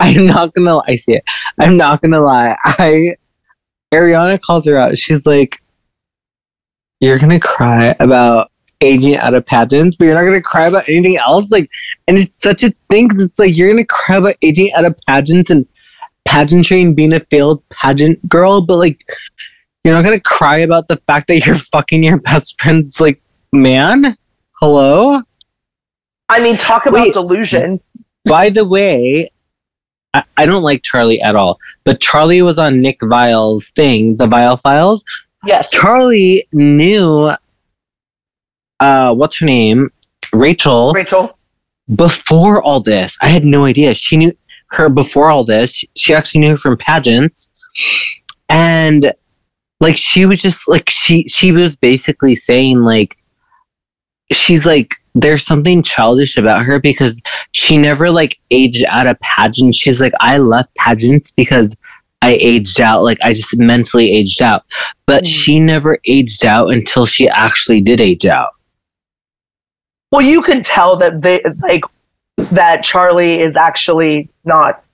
I'm not gonna. I see it. I'm not gonna lie. I Ariana calls her out. She's like, "You're gonna cry about aging out of pageants, but you're not gonna cry about anything else." Like, and it's such a thing. It's like you're gonna cry about aging out of pageants and pageantry and being a failed pageant girl, but like, you're not gonna cry about the fact that you're fucking your best friend's like man. Hello. I mean, talk about Wait. delusion. By the way, I, I don't like Charlie at all, but Charlie was on Nick Viall's thing, the Viall Files. Yes. Charlie knew, uh, what's her name? Rachel, Rachel. before all this. I had no idea. She knew her before all this. She actually knew her from pageants. And like she was just like she she was basically saying like she's like there's something childish about her because she never like aged out of pageant. She's like, I left pageants because I aged out. Like I just mentally aged out. But Mm. she never aged out until she actually did age out. Well, you can tell that they like that Charlie is actually not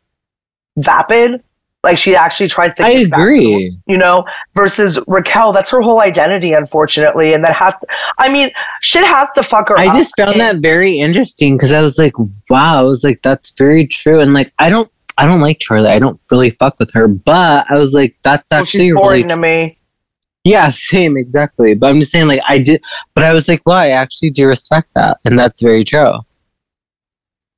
vapid. Like she actually tries to. I get back to agree. you know, versus Raquel. That's her whole identity, unfortunately, and that has. To, I mean, shit has to fuck her. I up. just found that very interesting because I was like, wow, I was like, that's very true. And like, I don't, I don't like Charlie. I don't really fuck with her, but I was like, that's well, actually boring really, to me. yeah, same, exactly. But I'm just saying, like, I did, but I was like, well, I actually do respect that. And that's very true.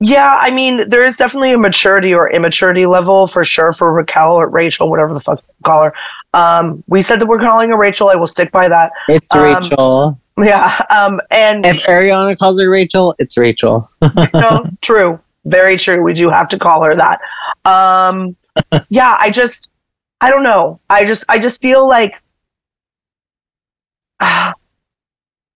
Yeah, I mean, there is definitely a maturity or immaturity level for sure for Raquel or Rachel, whatever the fuck you call her. Um, we said that we're calling her Rachel. I will stick by that. It's Um, Rachel. Yeah. Um, and If Ariana calls her Rachel, it's Rachel. no, true, very true. We do have to call her that. Um, yeah, I just, I don't know. I just, I just feel like, ah,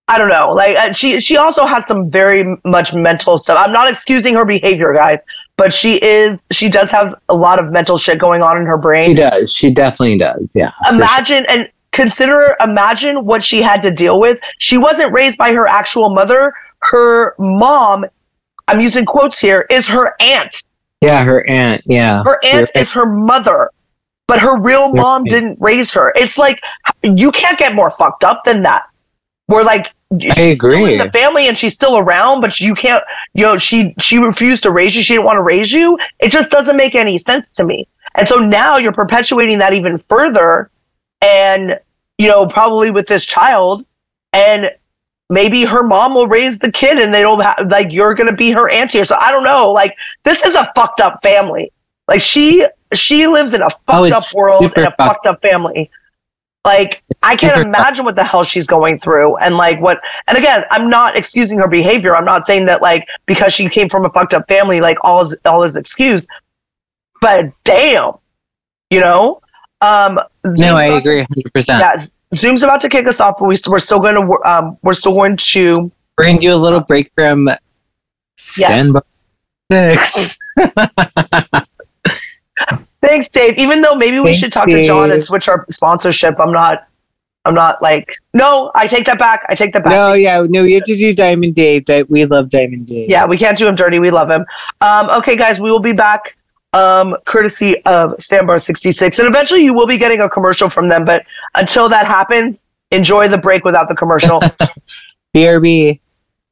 I don't know. Like uh, she, she also has some very much mental stuff. I'm not excusing her behavior, guys, but she is, she does have a lot of mental shit going on in her brain. She does. She definitely does. Yeah. for sure. Imagine and consider, imagine what she had to deal with. She wasn't raised by her actual mother. Her mom, I'm using quotes here, is her aunt. Yeah, her aunt. Yeah. Her aunt You're is her mother, but her real mom didn't raise her. It's like you can't get more fucked up than that. Where like I agree. in the family and she's still around, but you can't, you know, she she refused to raise you. She didn't want to raise you. It just doesn't make any sense to me. And so now you're perpetuating that even further, and you know, probably with this child, and maybe her mom will raise the kid, and they don't have like you're gonna be her auntie or so. I don't know. Like this is a fucked up family. Like she she lives in a oh, fucked Oh, up world and a fucked up family. Like I can't imagine what the hell she's going through and like what and again, I'm not excusing her behavior. I'm not saying that like because she came from a fucked up family, like all is all is excused. But damn, you know? Um No, I agree 100%. Yeah, Zoom's about to kick us off, but we, we're still going to um we're still going to We're going to do a little break from Sandbar Six. Thanks, Dave. Even though maybe we should talk to John and switch our sponsorship, I'm not. I'm not like. No, I take that back. I take that back. No, yeah, no, we have to do Diamond Dave. We love Diamond Dave. Yeah, we can't do him dirty. We love him. Um, okay, guys, we will be back. Um, courtesy of Sandbar 66, and eventually you will be getting a commercial from them. But until that happens, enjoy the break without the commercial. BRB.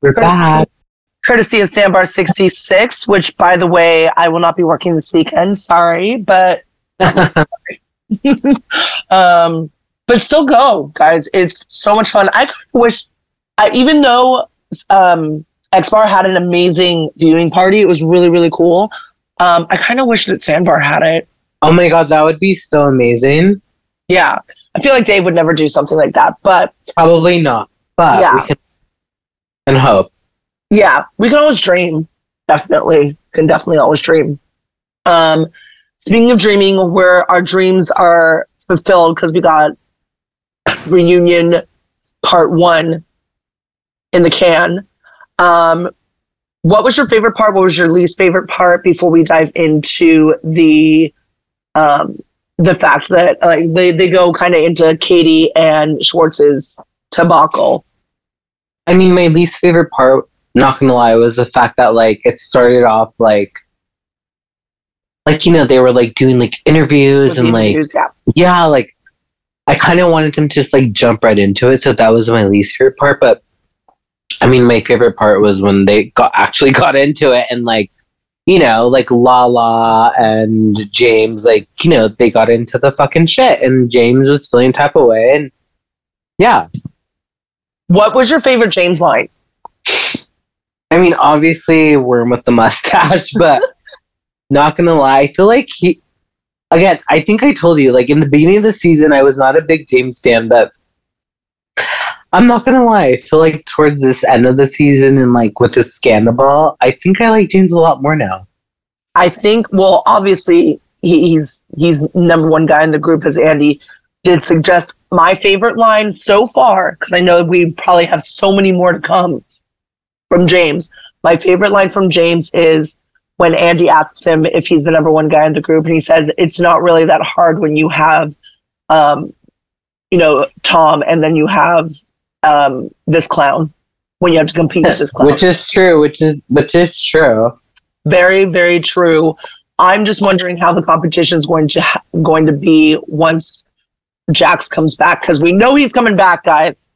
We're back. courtesy of Sandbar 66, which, by the way, I will not be working this weekend. Sorry, but um, but still go, guys. It's so much fun. I wish, I, even though um, X Bar had an amazing viewing party, it was really really cool. Um, I kind of wish that Sandbar had it. Oh my god, that would be so amazing. Yeah, I feel like Dave would never do something like that, but Probably not, but Yeah. we can and hope. yeah, we can always dream. Definitely, can definitely always dream. Um, speaking of dreaming, where our dreams are fulfilled because we got reunion part one in the can. Um, what was your favorite part? What was your least favorite part? Before we dive into the um, the fact that like they, they go kind of into Katie and Schwartz's debacle. I mean, my least favorite part, not gonna lie, was the fact that like it started off like, like you know, they were like doing like interviews with and the like yeah. yeah, like I kind of wanted them to just like jump right into it. So that was my least favorite part. But I mean, my favorite part was when they got actually got into it and like, you know, like Lala and James, like, you know, they got into the fucking shit and James was feeling type of way. And yeah, What was your favorite James line? I mean, obviously, worm with the mustache, but not gonna lie, I feel like he. Again, I think I told you, like in the beginning of the season, I was not a big James fan, but I'm not gonna lie. I feel like towards this end of the season and like with the scandal, I think I like James a lot more now. I think, well, obviously he's he's number one guy in the group, as Andy did suggest. My favorite line so far, because I know we probably have so many more to come from James. My favorite line from James is when Andy asks him if he's the number one guy in the group, and he says it's not really that hard when you have, um, you know, Tom, and then you have um, this clown when you have to compete with this clown. Which is true, which is which is true. very very true i'm just wondering how the competition is going to ha- going to be once jax comes back because we know he's coming back guys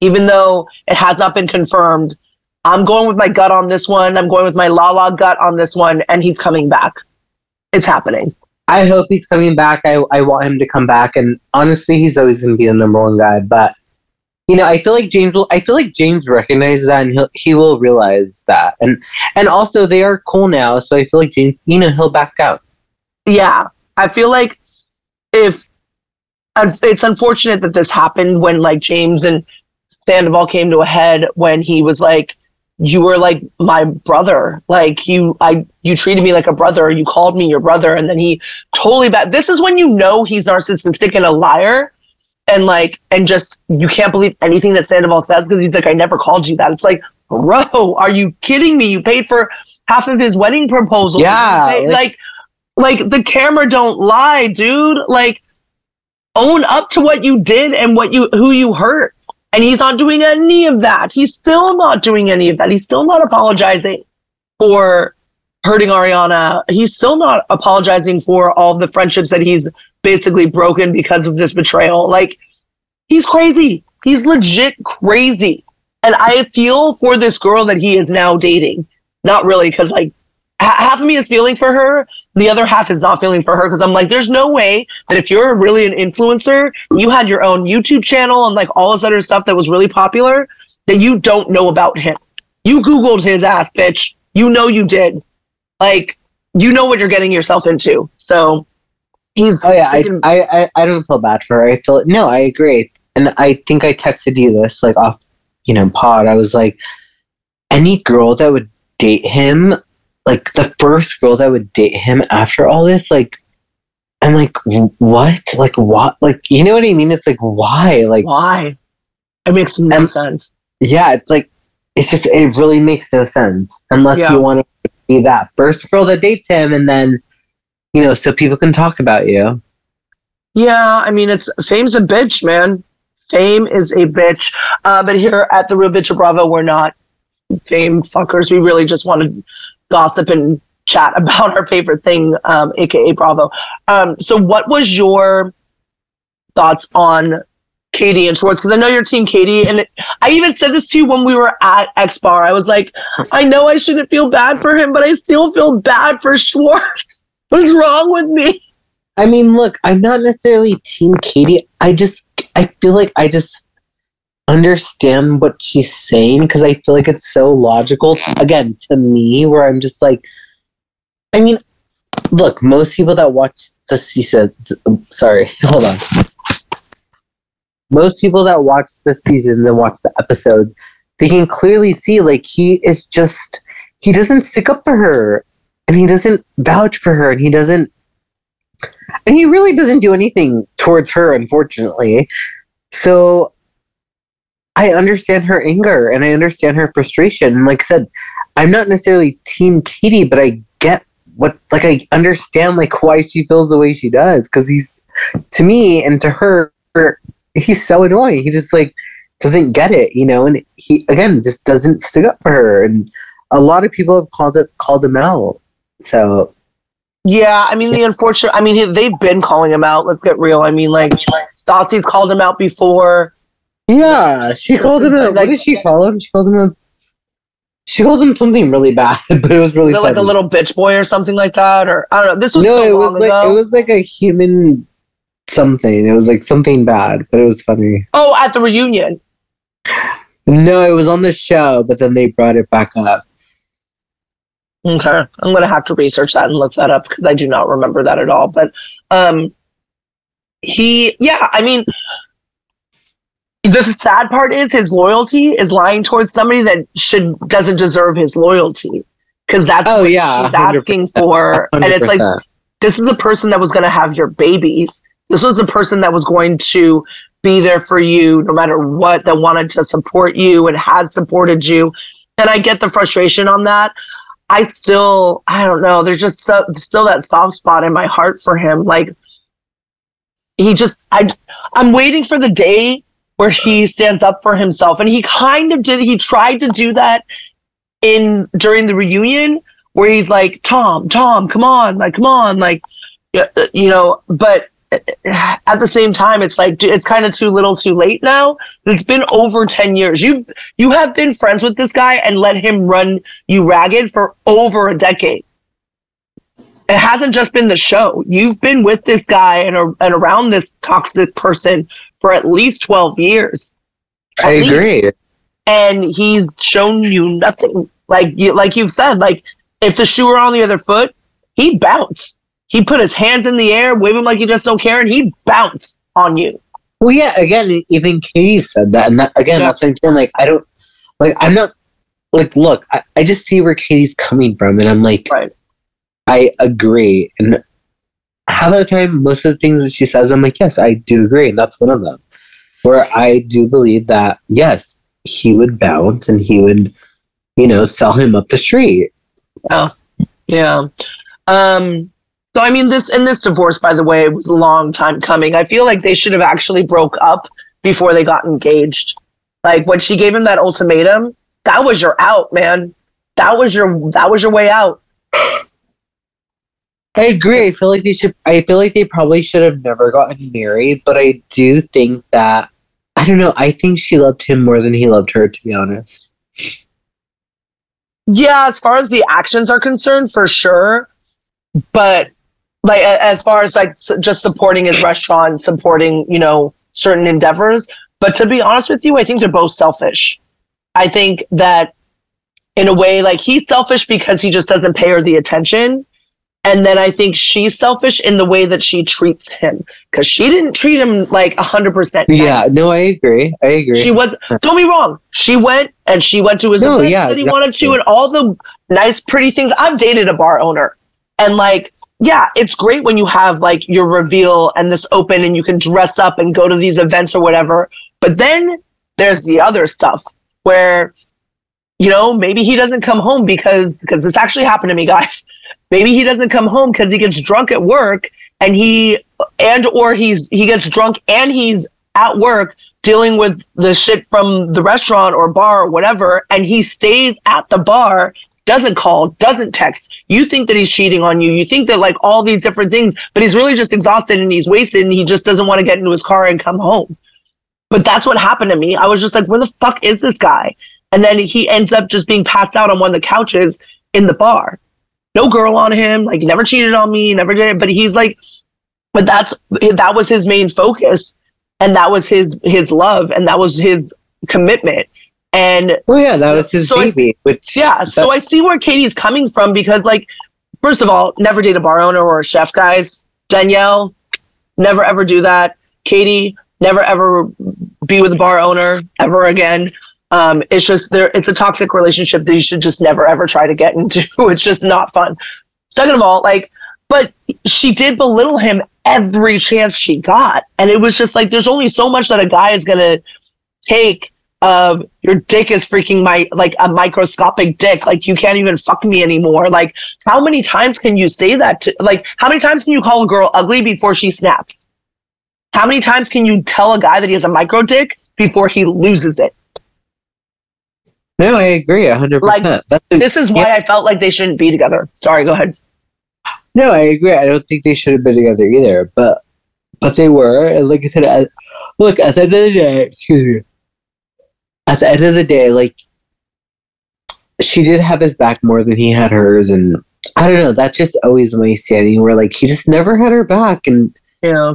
even though it has not been confirmed i'm going with my gut on this one i'm going with my la la gut on this one and he's coming back it's happening I hope he's coming back. I, I want him to come back. And honestly, he's always going to be the number one guy. But, you know, I feel like James will, I feel like James recognizes that and he'll, he will realize that. And, and also they are cool now. So I feel like James, you know, he'll back out. yeah i feel like if it's unfortunate that this happened when like james and sandoval came to a head when he was like you were like my brother. Like you i you treated me like a brother. You called me your brother. And then he totally bad this is when you know he's narcissistic and a liar. And like and just you can't believe anything that sandoval says because he's like i never called you that. It's like bro are you kidding me? You paid for half of his wedding proposal. Yeah, paid- like- like like the camera don't lie dude. Like own up to what you did and what you who you hurt and he's not doing any of that. He's still not doing any of that. He's still not apologizing for hurting ariana. He's still not apologizing for all the friendships that he's basically broken because of this betrayal. Like he's crazy. He's legit crazy. And I feel for this girl that he is now dating. Not really, because like ha- half of me is feeling for her, the other half is not feeling for her. Because I'm like, there's no way that if you're really an influencer, you had your own YouTube channel and like all this other stuff that was really popular, that you don't know about him. You Googled his ass, bitch. You know you did. Like, you know what you're getting yourself into. So he's. Oh yeah, I, freaking- I, I, I don't feel bad for her. I feel no, I agree, and I think I texted you this like off, you know, pod. I was like, any girl that would date him, like the first girl that would date him after all this, like, I'm like, what? Like what? Like you know what I mean? It's like why? Like why? It makes no And- sense. yeah, it's like it's just it really makes no sense unless Yeah. you want to be that first girl that dates him, and then you know, so people can talk about you. Yeah, I mean, it's fame's a bitch, man. Fame is a bitch. Uh, but here at the Real Bitch of Bravo, we're not fame fuckers. We really just want to gossip and chat about our favorite thing, um, aka Bravo. Um, so, what was your thoughts on Katie and Schwartz? Because I know you're Team Katie, and it, I even said this to you when we were at X Bar. I was like, I know I shouldn't feel bad for him, but I still feel bad for Schwartz. What is wrong with me? I mean, look, I'm not necessarily Team Katie. I just, I feel like I just understand what she's saying because I feel like it's so logical. Again, to me, where I'm just like, I mean, look, most people that watch the season, sorry, hold on. Most people that watch the season and watch the episodes, they can clearly see like he is just, he doesn't stick up for her and he doesn't vouch for her and he doesn't and he really doesn't do anything towards her unfortunately so i understand her anger and i understand her frustration and like i said i'm not necessarily team katie but i get what like i understand like why she feels the way she does because he's to me and to her he's so annoying he just like doesn't get it you know and he again just doesn't stick up for her and a lot of people have called it called him out so Yeah, I mean the unfortunate. I mean they've been calling him out. Let's get real. I mean like Stassi's called him out before. Yeah, she called him a. What did she call him? She called him a. She called him something really bad, but it was really it like a little bitch boy or something like that? Or I don't know. This was no, so it was like ago. it was like a human something. It was like something bad, but it was funny. oh, at the reunion. No, it was on the show, but then they brought it back up. Okay, I'm gonna have to research that and look that up because I do not remember that at all. But um, he, yeah, I mean, the sad part is his loyalty is lying towards somebody that should doesn't deserve his loyalty because that's Oh, what yeah, he's 100%. asking for, and it's like this is a person that was going to have your babies. This was a person that was going to be there for you no matter what, that wanted to support you and has supported you. And I get the frustration on that. I still, I don't know. There's just so, still that soft spot in my heart for him. Like he just, I, I'm waiting for the day where he stands up for himself, and he kind of did. He tried to do that in during the reunion, where he's like, "Tom, Tom, come on, like, come on, like, uh, you know." But uh, at the same time, it's like it's kind of too little, too late now. It's been over ten years. You you have been friends with this guy and let him run you ragged for over a decade. It hasn't just been the show. You've been with this guy and, and around this toxic person for at least 12 years. I least. agree. And he's shown you nothing. Like you, like you've said, like if the shoe were on the other foot, he bounced. He put his hands in the air, wave him like you just don't care, and he bounced on you. Well, yeah. Again, even Katie said that, and that, again, Yeah. that's what I'm saying. Like, I don't, like, I'm not, like, look, I, I just see where Katie's coming from, and I'm like, Right. I agree. And half the time, most of the things that she says, I'm like, yes, I do agree, and that's one of them. Where I do believe that, yes, he would bounce and he would, you know, sell him up the street. Yeah. Um, so I mean this and this divorce, by the way, was a long time coming. I feel like they should have actually broke up before they got engaged. Like when she gave him that ultimatum, that was your out, man. That was your that was your way out. I agree. I feel like they should. I feel like they probably should have never gotten married, but I do think that I don't know. I think she loved him more than he loved her, to be honest. Yeah, as far as the actions are concerned, for sure. But like as far as like just supporting his restaurant, supporting you know certain endeavors. But to be honest with you, I think they're both selfish. I think that in a way, like he's selfish because he just doesn't pay her the attention. And then I think she's selfish in the way that she treats him because she didn't treat him like a hundred percent. Yeah, no, I agree. I agree. She was. Don't be wrong. She went and she went to his No, yeah, that he wanted to, and all the nice, pretty things. I've dated a bar owner, and like, yeah, it's great when you have like your reveal and this open, and you can dress up and go to these events or whatever. But then there's the other stuff where, you know, maybe he doesn't come home because because this actually happened to me, guys. Maybe he doesn't come home because he gets drunk at work, and he and or he's he gets drunk and he's at work dealing with the shit from the restaurant or bar or whatever, and he stays at the bar, doesn't call, doesn't text. You think that he's cheating on you. You think that like all these different things, but he's really just exhausted and he's wasted and he just doesn't want to get into his car and come home. But that's what happened to me. I was just like, where the fuck is this guy? And then he ends up just being passed out on one of the couches in the bar. No girl on him, like never cheated on me, never did it. But he's like, but that's that was his main focus and that was his his love and that was his commitment and well, yeah, that was his So I- baby. which yeah so i see where katie's coming from because like first of all never date a bar owner or a chef guys danielle never ever do that katie never ever be with a bar owner ever again um, it's just there it's a toxic relationship that you should just never ever try to get into. It's just not fun. Second of all like but she did belittle him every chance she got. And it was just like there's only so much that a guy is gonna take of your dick is freaking my like a microscopic dick. Like you can't even fuck me anymore. Like how many times can you say that to like how many times can you call a girl ugly before she snaps? How many times can you tell a guy that he has a micro dick before he loses it no, I agree, hundred Like, percent. That's this is why i felt like they shouldn't be together sorry go ahead No, I agree. I don't think they should have been together either. But but they were. And like I said, I, look at the end of the day, excuse me. At the end of the day, like she did have his back more than he had hers, and I don't know. That's just always my standing. Where like he just never had her back, and yeah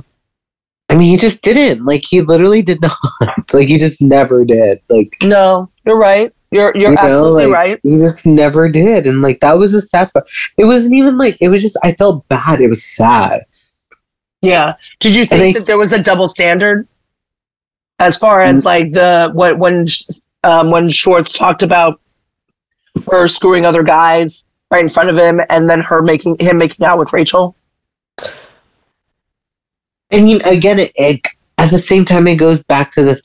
I mean he just didn't. Like he literally did not. like he just never did. Like no you're right you're you're You know, absolutely like- right he just never did, and like that was a sad. part. It wasn't even like it was just. I felt bad. It was sad. Yeah. Did you think I- that there was a double standard as far as Mm. like the what when um, when Schwartz talked about her screwing other guys right in front of him, and then her making him making out with Rachel? I mean, again, it, it at the same time it goes back to the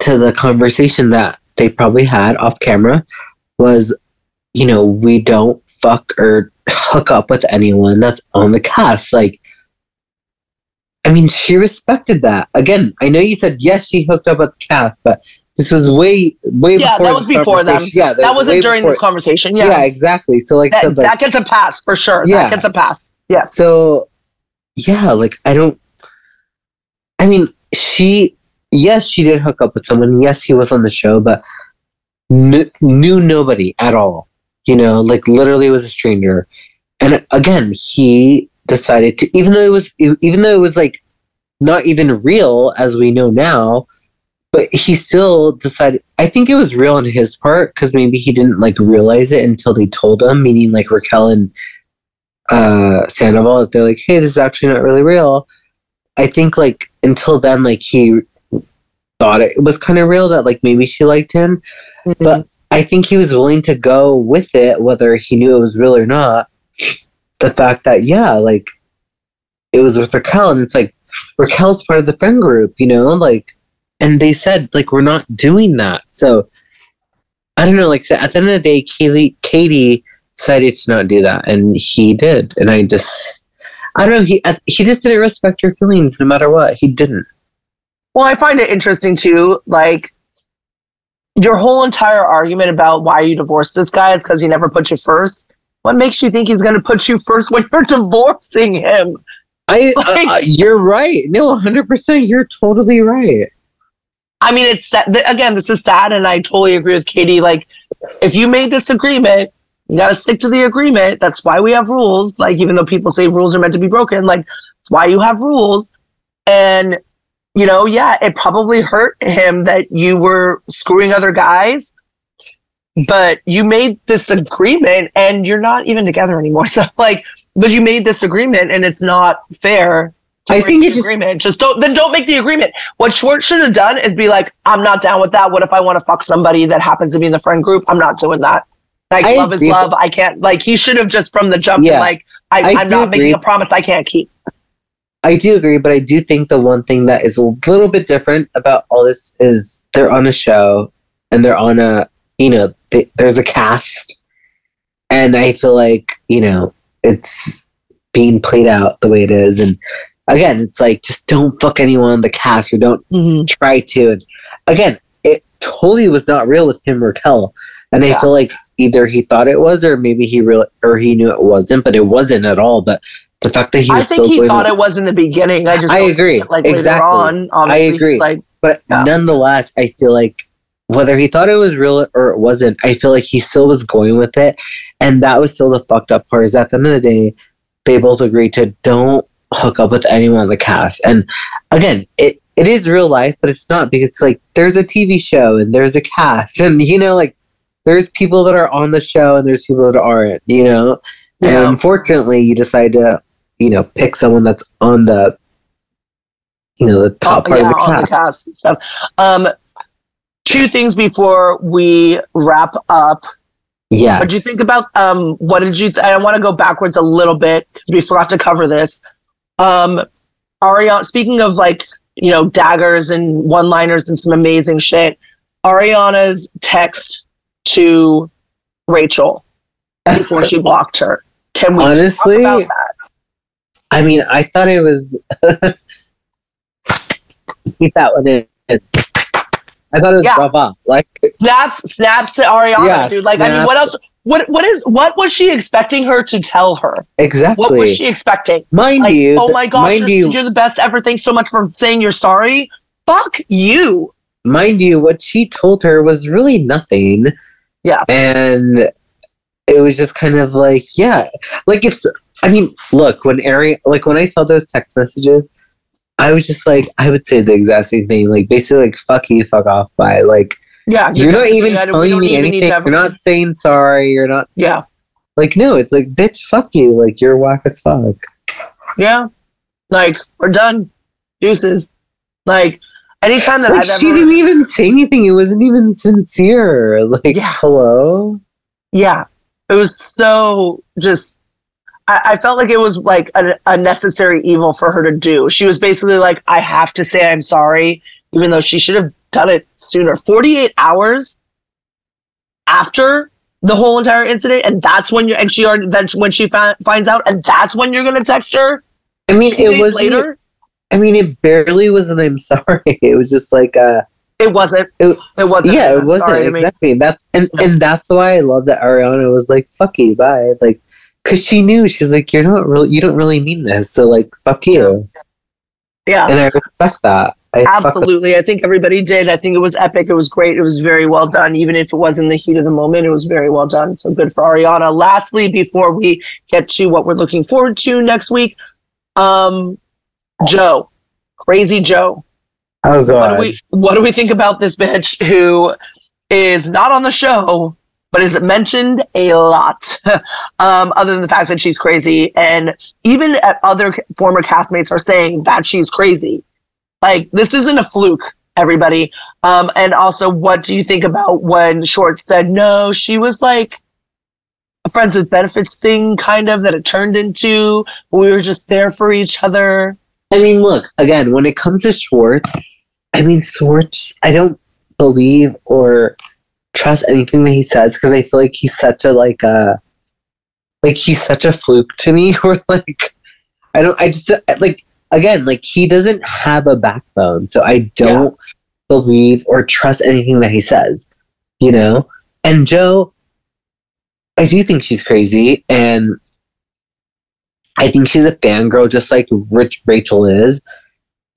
to the conversation that they probably had off camera was, you know, we don't fuck or hook up with anyone that's on the cast. Like, I mean, she respected that. Again, I know you said yes, she hooked up with the cast, but this was way way before. Yeah, before. that was before them. Yeah, That was wasn't during before- this conversation. Yeah. Yeah, exactly. So, like, that, like, that gets a pass for sure. Yeah. That gets a pass. Yeah. So, yeah, like I don't. I mean, she. Yes, she did hook up with someone. Yes, he was on the show, but kn- knew nobody at all. You know, like literally was a stranger. And again, he decided to, even though it was, even though it was like not even real as we know now, but he still decided. I think it was real on his part because maybe he didn't like realize it until they told him. Meaning, like Raquel and uh Sandoval they're like hey this is actually not really real i think like until then like he thought it was kind of real that like maybe she liked him mm-hmm. But- i think he was willing to go with it whether he knew it was real or not the fact that yeah like it was with raquel and it's like raquel's part of the friend group you know like and they said like we're not doing that so i don't know like so at the end of the day katie katie decided to not do that, and he did. And I just, I don't know. He he just didn't respect her feelings, no matter what. He didn't. Well, I find it interesting too. Like your whole entire argument about why you divorced this guy is because he never put you first. What makes you think he's going to put you first when you're divorcing him? I, Like- uh, uh, you're right. No, hundred percent. You're totally right. I mean, it's again, this is sad, and I totally agree with Katie. Like, if you made this agreement, you got to stick to the agreement. That's why we have rules. Like, even though people say rules are meant to be broken, like, it's why you have rules. And, you know, yeah, it probably hurt him that you were screwing other guys, but you made this agreement and you're not even together anymore. So, like, but you made this agreement and it's not fair. to I think the it just- agreement. Just don't then don't make the agreement. What Schwartz should have done is be like, I'm not down with that. What if I want to fuck somebody that happens to be in the friend group? I'm not doing that. Like I love is love. I can't like he should have just from the jump been Yeah. like I, do not making a promise I can't keep. I do agree, but I do think the one thing that is a little bit different about all this is they're on a show and they're on a, you know, th- there's a cast. And I feel like, you know, it's being played out the way it is. And again, it's like, just don't fuck anyone on the cast or don't mm-hmm. try to. And again, it totally was not real with him Raquel. And I feel like either he thought it was or maybe he real or he knew it wasn't, but it wasn't at all. But the fact that he I think he thought with- it was in the beginning. I just I agree. Like Exactly. later on, obviously, he's agree. Like But Yeah. nonetheless, I feel like whether he thought it was real or it wasn't, I feel like he still was going with it. And that was still the fucked up part is at the end of the day, they both agreed to don't hook up with anyone on the cast. And again, it, it is real life, but it's not because it's like there's a TV show and there's a cast and you know, like there's people that are on the show and there's people that aren't, you know? And unfortunately you decide to, you know, pick someone that's on the you know, the top Oh, part yeah, of the cast. the stuff. Um, two things before we wrap up. Yeah. What did you think about um? What did you? I want to go backwards a little bit because we forgot to cover this. Um, Ariana. Speaking of like you know daggers and one-liners and some amazing shit, Ariana's text to Rachel before she blocked her. Can we Honestly, talk about that? I mean, I thought it was. Keep that one in. I thought it was Yeah. brava. Like, Snaps, snaps to Ariana, Yeah, dude. Like, I mean, what else? What what is what was she expecting her to tell her? exactly. What was she expecting? mind Like, you, oh my gosh, mind you're, you, you're the best ever. Thanks so much for saying you're sorry. Fuck you. mind you, what she told her was really nothing. Yeah. And it was just kind of like, yeah, like if I mean, look, when Ari, like when I saw those text messages, I was just like, I would say the exact same thing. Like basically, like fuck you, fuck off, bye. Like Yeah, you're not even telling me even anything. You're not saying sorry. You're not Yeah, like no. It's like bitch, fuck you. Like you're whack as fuck. yeah. Like we're done. Deuces. Like anytime that Like I've she ever. didn't even say anything. It wasn't even sincere. Like Yeah. hello. Yeah, it was so just. I, I felt like it was like a, a necessary evil for her to do. She was basically like, I have to say I'm sorry, even though she should have done it sooner. 48 hours after the whole entire incident, and that's when you and she already that's when she fi- finds out, and that's when you're gonna text her. I mean, it was later. I mean, it barely was an I'm sorry. It was just like uh It wasn't. It- It, wasn't. yeah, it I'm wasn't to exactly. That's and and that's why I love that Ariana was like, "Fuck you, bye." Like, cause she knew she's like, "You're not really, you don't really mean this." So like, fuck you, Yeah. and I respect that. I fuck Absolutely. I think everybody did. I think it was epic. It was great. It was very well done. Even if it was in the heat of the moment, it was very well done. So good for Ariana. Lastly, before we get to what we're looking forward to next week, um, Jo, crazy Jo. oh What god, do we what do we think about this bitch who is not on the show, but is mentioned a lot? um, other than the fact that she's crazy, and even other former castmates are saying that she's crazy. Like this isn't a fluke, everybody. Um, and also, what do you think about when Schwartz said no? She was like a friends with benefits thing, kind of that it turned into. We were just there for each other. I mean, look again. When it comes to Schwartz, I mean, Schwartz. I don't believe or trust anything that he says because I feel like he's such a like a like he's such a fluke to me. Or like I don't. I just like again like he doesn't have a backbone, so I don't believe or trust anything that he says. You know, and Jo, I do think she's crazy, and I think she's a fangirl, just like Rich Rachel is.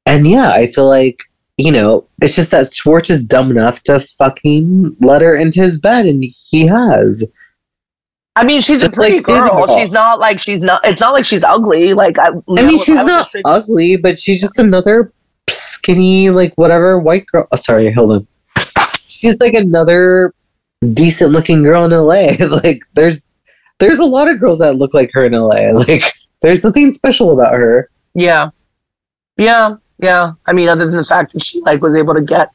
And yeah, I feel like you know, it's just that Schwartz is dumb enough to fucking let her into his bed, and he has. I mean, she's Just a pretty like girl. She's not like she's not. It's not like she's ugly. Like I. I mean, she's would not ugly, but she's just another skinny, like whatever white girl. Oh, sorry, hold on. She's like another decent looking girl in LA. like there's there's a lot of girls that look like her in LA. Like there's nothing special about her. Yeah, yeah, yeah. I mean, other than the fact that she like was able to get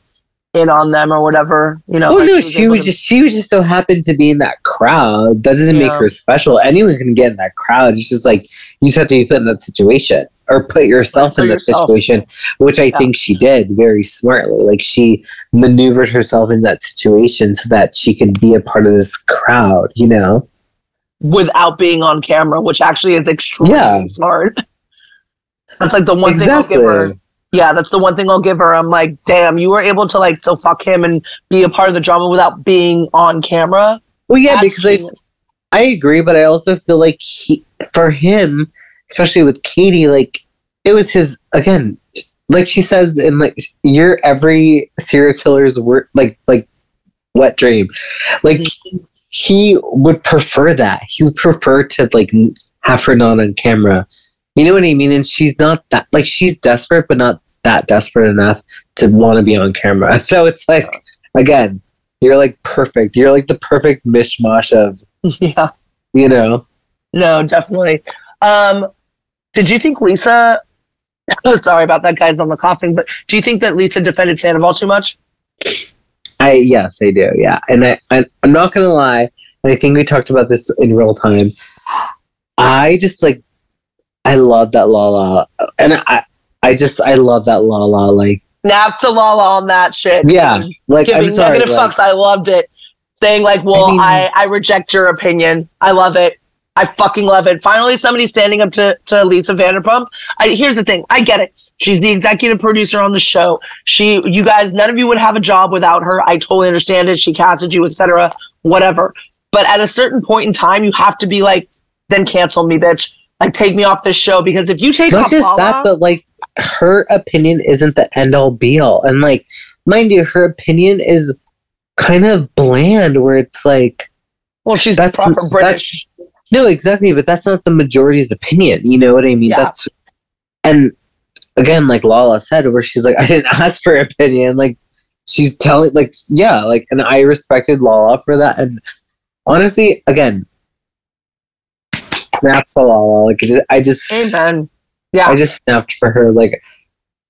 in on them or whatever, you know. Oh like, no, she able was to- just she was just so happened to be in that crowd. That doesn't make her special. Anyone can get in that crowd. It's just like you just have to be put in that situation or put yourself Put in that yourself. situation, which I Yeah. think she did very smartly. Like she maneuvered herself in that situation so that she could be a part of this crowd. You know? without being on camera, which actually is extremely Yeah. smart. That's like the one thing I'll give her. Yeah, that's the one thing I'll give her. I'm like, damn, you were able to like still fuck him and be a part of the drama without being on camera. Well, yeah, That's because I. I agree, but I also feel like he, for him, especially with Katie, like it was his again, like she says in like you're every serial killer's work, like like wet dream, like mm-hmm. he would prefer that. He would prefer to like have her not on camera. You know what I mean? And she's not that like she's desperate, but not that desperate enough to want to be on camera. So it's like again, you're like perfect. You're like the perfect mishmash of yeah, you know. no, definitely. Um, did you think Lisa? sorry about that, guys, on the coughing. But do you think that Lisa defended Sandoval too much? I yes, I do. Yeah, and I, I I'm not gonna lie. And I think we talked about this in real time. I just like, I love that Lala, and I I just I love that Lala. Like Nap to Lala on that shit. yeah, like giving sorry. negative like, fucks. I loved it. Saying like, well, I mean- I, I reject your opinion. I love it. I fucking love it. Finally, somebody standing up to, to Lisa Vanderpump. I, here's the thing. I get it. She's the executive producer on the show. She, you guys, none of you would have a job without her. I totally understand it. She casted you, etc. Whatever. But at a certain point in time, you have to be like, then cancel me, bitch. Like, take me off this show because if you take not just that, but like her opinion isn't the end all be all, and like mind you, her opinion is kind of bland. Where it's like. well, she's that's- proper that's- British. No, exactly, but that's not the majority's opinion. You know what I mean? Yeah. That's and again, like Lala said, where she's like, I didn't ask for opinion. Like she's telling, like, yeah, like, and I respected Lala for that. And honestly, again, snaps to Lala. Like, it just, I just, Amen. Yeah. I just snapped for her. Like,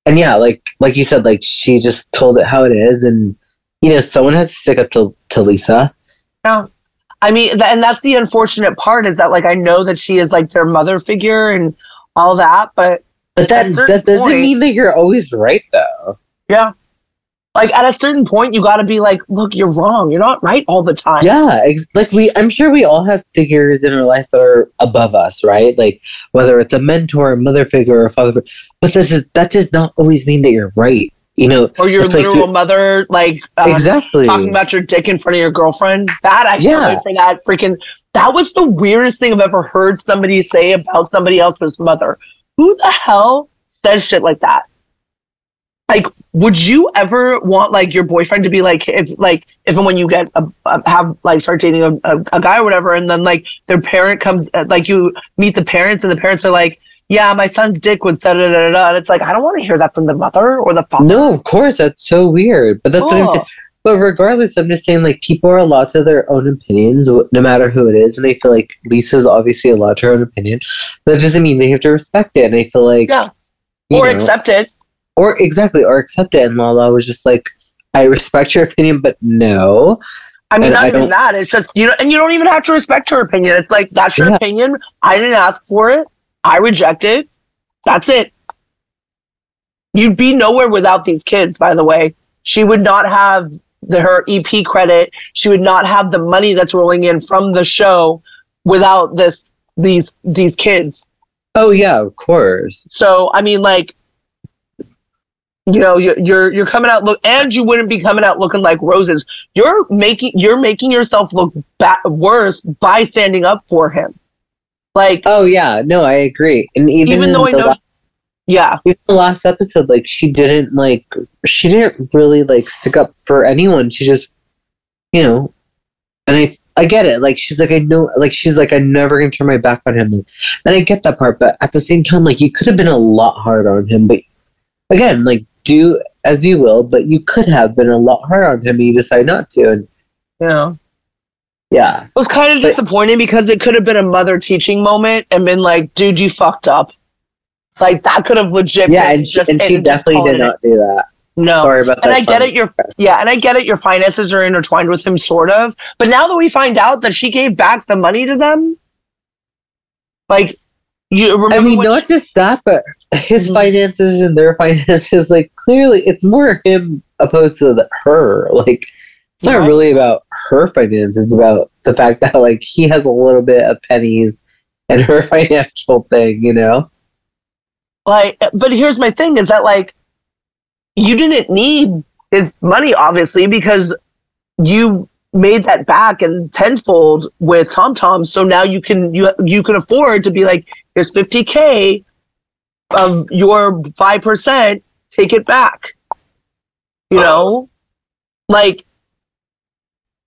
and yeah, like, like you said, like she just told it how it is, and you know, someone has to stick up to to Lisa. Yeah. I mean, th- and that's the unfortunate part is that like I know that she is like their mother figure and all that, but But that that doesn't point- mean that you're always right, though. yeah, like at a certain point you got to be like, look, you're wrong. You're not right all the time. Yeah, ex- like we, I'm sure we all have figures in our life that are above us, right? Like whether it's a mentor, a mother figure, or a father. figure. But this is that does not always mean that you're right. You know, Or your It's like literal mother, like um, exactly. talking about your dick in front of your girlfriend. That I can't Yeah. wait for that freaking. That was the weirdest thing I've ever heard somebody say about somebody else's mother. Who the hell says shit like that? Like, would you ever want like your boyfriend to be like, if like, if and when you get a, a have like start dating a, a, a guy or whatever, and then like their parent comes, uh, like you meet the parents, and the parents are like, yeah, my son's dick was da da da da, da," and it's like I don't want to hear that from the mother or the father. no, of course that's so weird. But that's what I'm saying. But regardless, I'm just saying like people are allowed to their own opinions, no matter who it is. And I feel like Lisa's obviously allowed to her own opinion. That doesn't mean they have to respect it. And I feel like Yeah. or know, accept it. Or exactly or accept it. And Lala was just like, I respect your opinion, but no. I mean, And not I even that. It's just you know, and you don't even have to respect her opinion. It's like that's your Yeah. opinion. I didn't ask for it. I reject it. That's it. You'd be nowhere without these kids. By the way, she would not have the, her EP credit. She would not have the money that's rolling in from the show without this these these kids. Oh yeah, of course. So I mean, like, you know, you're you're, you're coming out look, and you wouldn't be coming out looking like roses. You're making you're making yourself look ba- worse by standing up for him. Like, Oh yeah, no, I agree. And even, even though I know, la- Yeah. Even the last episode, like she didn't like she didn't really like stick up for anyone. She just you know and I I get it. Like she's like I know like she's like I'm never gonna turn my back on him. And I get that part, but at the same time, like you could have been a lot harder on him. But again, like do as you will, but you could have been a lot harder on him and you decide not to. And Yeah. yeah. It was kind of But- disappointing because it could have been a mother teaching moment and been like, dude, you fucked up. Like that could have legit Yeah, and she, just- and she and definitely did not do that. No. Sorry about that. and I get it. Your yeah, and I get it. Your finances are intertwined with him, sort of. But now that we find out that she gave back the money to them, like I mean, not just that, but his Mhm. finances and their finances, like clearly, it's more him opposed to the, her. Like, it's not Right. really about her finances. It's about the fact that like he has a little bit of pennies and her financial thing. You know? like, but here's my thing: is that like you didn't need his money, obviously, because you made that back and tenfold with Tom Tom. So now you can you you can afford to be like, here's fifty k of your five percent. Take it back. You know, like,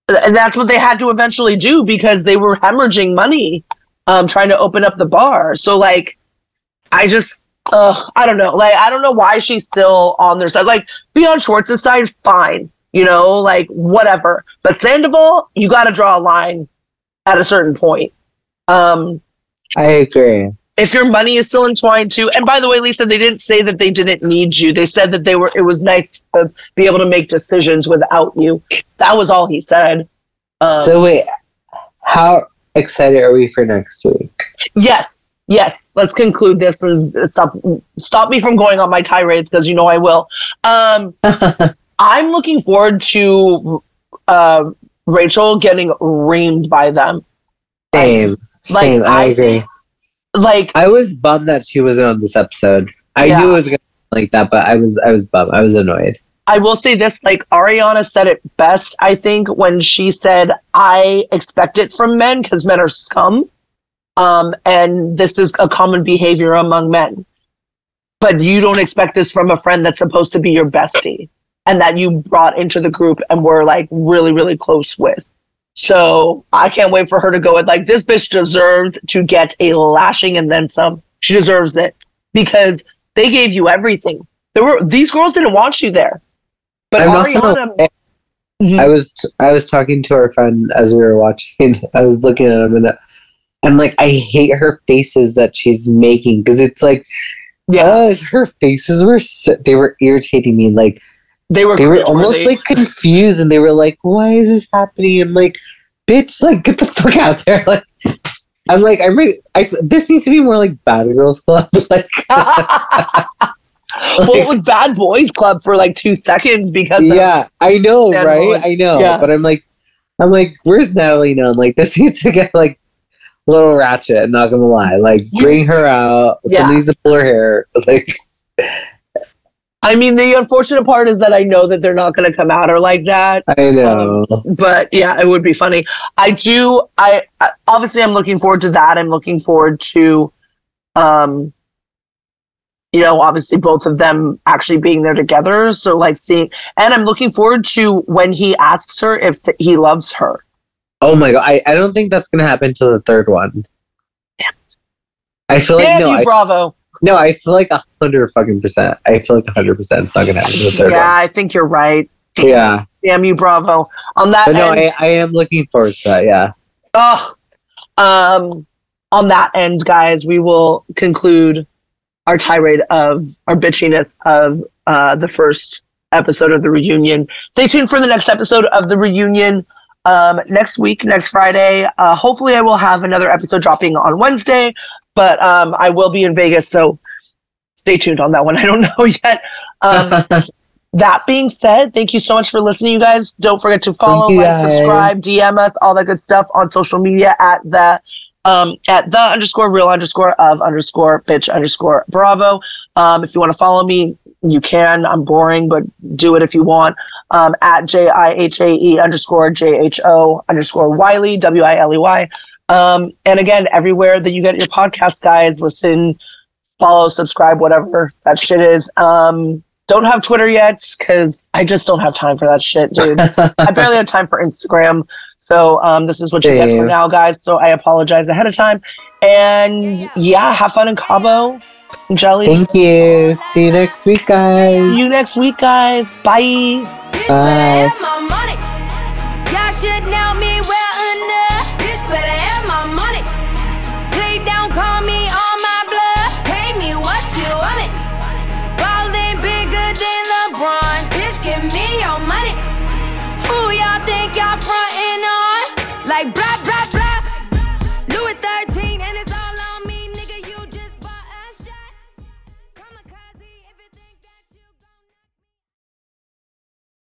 and that's what they had to eventually do because they were hemorrhaging money, um, trying to open up the bar. So like, I just. I don't know. Like, I don't know why she's still on their side. Like, be on Schwartz's side, fine. You know, like whatever. But Sandoval, you got to draw a line at a certain point. Um, I agree. if your money is still entwined too, and by the way, Lisa, they didn't say that they didn't need you. They said that they were. It was nice to be able to make decisions without you. That was all he said. Um, so wait, how excited are we for next week? Yes, yes. Let's conclude this and stop stop me from going on my tirades because you know I will. Um, I'm looking forward to uh, Rachel getting reamed by them. Same, same. I, I- agree. Like, I was bummed that she wasn't on this episode. I Yeah. knew it was gonna be like that, but I was I was bummed. I was annoyed. I will say this: like Ariana said it best, I think, when she said, "I expect it from men because men are scum, um, and this is a common behavior among men." But you don't expect this from a friend that's supposed to be your bestie and that you brought into the group and were like really, really close with. So I can't wait for her to go and like this bitch deserves to get a lashing and then some. She deserves it because they gave you everything. There were these girls didn't want you there, but I'm not Ariana. lie. Mhm. I was I was talking to our friend as we were watching. I was looking at him and I'm like, I hate her faces that she's making because it's like, yeah, uh, her faces were so, they were irritating me. Like they were they were almost like confused and they were like, why is this happening? I'm like, bitch, like get the fuck out there. Like I'm like, I'm ready. I, this needs to be more like Bad Girls Club. like, well, it was Bad Boys Club for like two seconds because yeah, I know, right? Boys. I know, Yeah. but I'm like, I'm like, where's Natalie now? I'm like, this needs to get like a little ratchet. Not gonna lie, like bring her out. Yeah. Somebody needs to pull her hair. Like, I mean, the unfortunate part is that I know that they're not going to come at her like that. I know. But yeah, it would be funny. I do. I, I obviously I'm looking forward to that. I'm looking forward to, um, you know, obviously both of them actually being there together. So like seeing, and I'm looking forward to when he asks her if th- he loves her. oh my god, I, I don't think that's gonna happen to the third one. Damn. I feel like Damn no, you, I, Bravo. No, I feel like a hundred fucking percent. I feel like a hundred percent it's not gonna happen the third Yeah, I think you're right. one. Yeah, Damn you, Bravo. On that but no, end, I, I am looking forward to that. Yeah. Oh, um, on that end, guys, we will conclude our tirade of our bitchiness of uh, the first episode of the reunion. Stay tuned for the next episode of the reunion um, next week, next Friday. Uh, hopefully, I will have another episode dropping on Wednesday, but um, I will be in Vegas, so stay tuned on that one. I don't know yet. Um, that being said, thank you so much for listening, you guys. Don't forget to follow, like, guys. subscribe, DM us, all that good stuff on social media at the um at the underscore real underscore of underscore bitch underscore bravo. Um, if you want to follow me, you can. I'm boring, but do it if you want. Um, at J I H A E underscore J H O underscore Wiley, W I L E Y. Um, and again, everywhere that you get your podcast, guys, listen, follow, subscribe, whatever that shit is. Um, don't have Twitter yet because I just don't have time for that shit, dude. I barely have time for Instagram. So um, this is what you get for now, guys. So I apologize ahead of time. And yeah, have fun in Cabo. Jelly. Thank you. See you next week, guys. See you next week, guys. Bye. Bitch, Bye. run. Bitch, give me your money. Who y'all think y'all frontin' on? Like, blah, blah.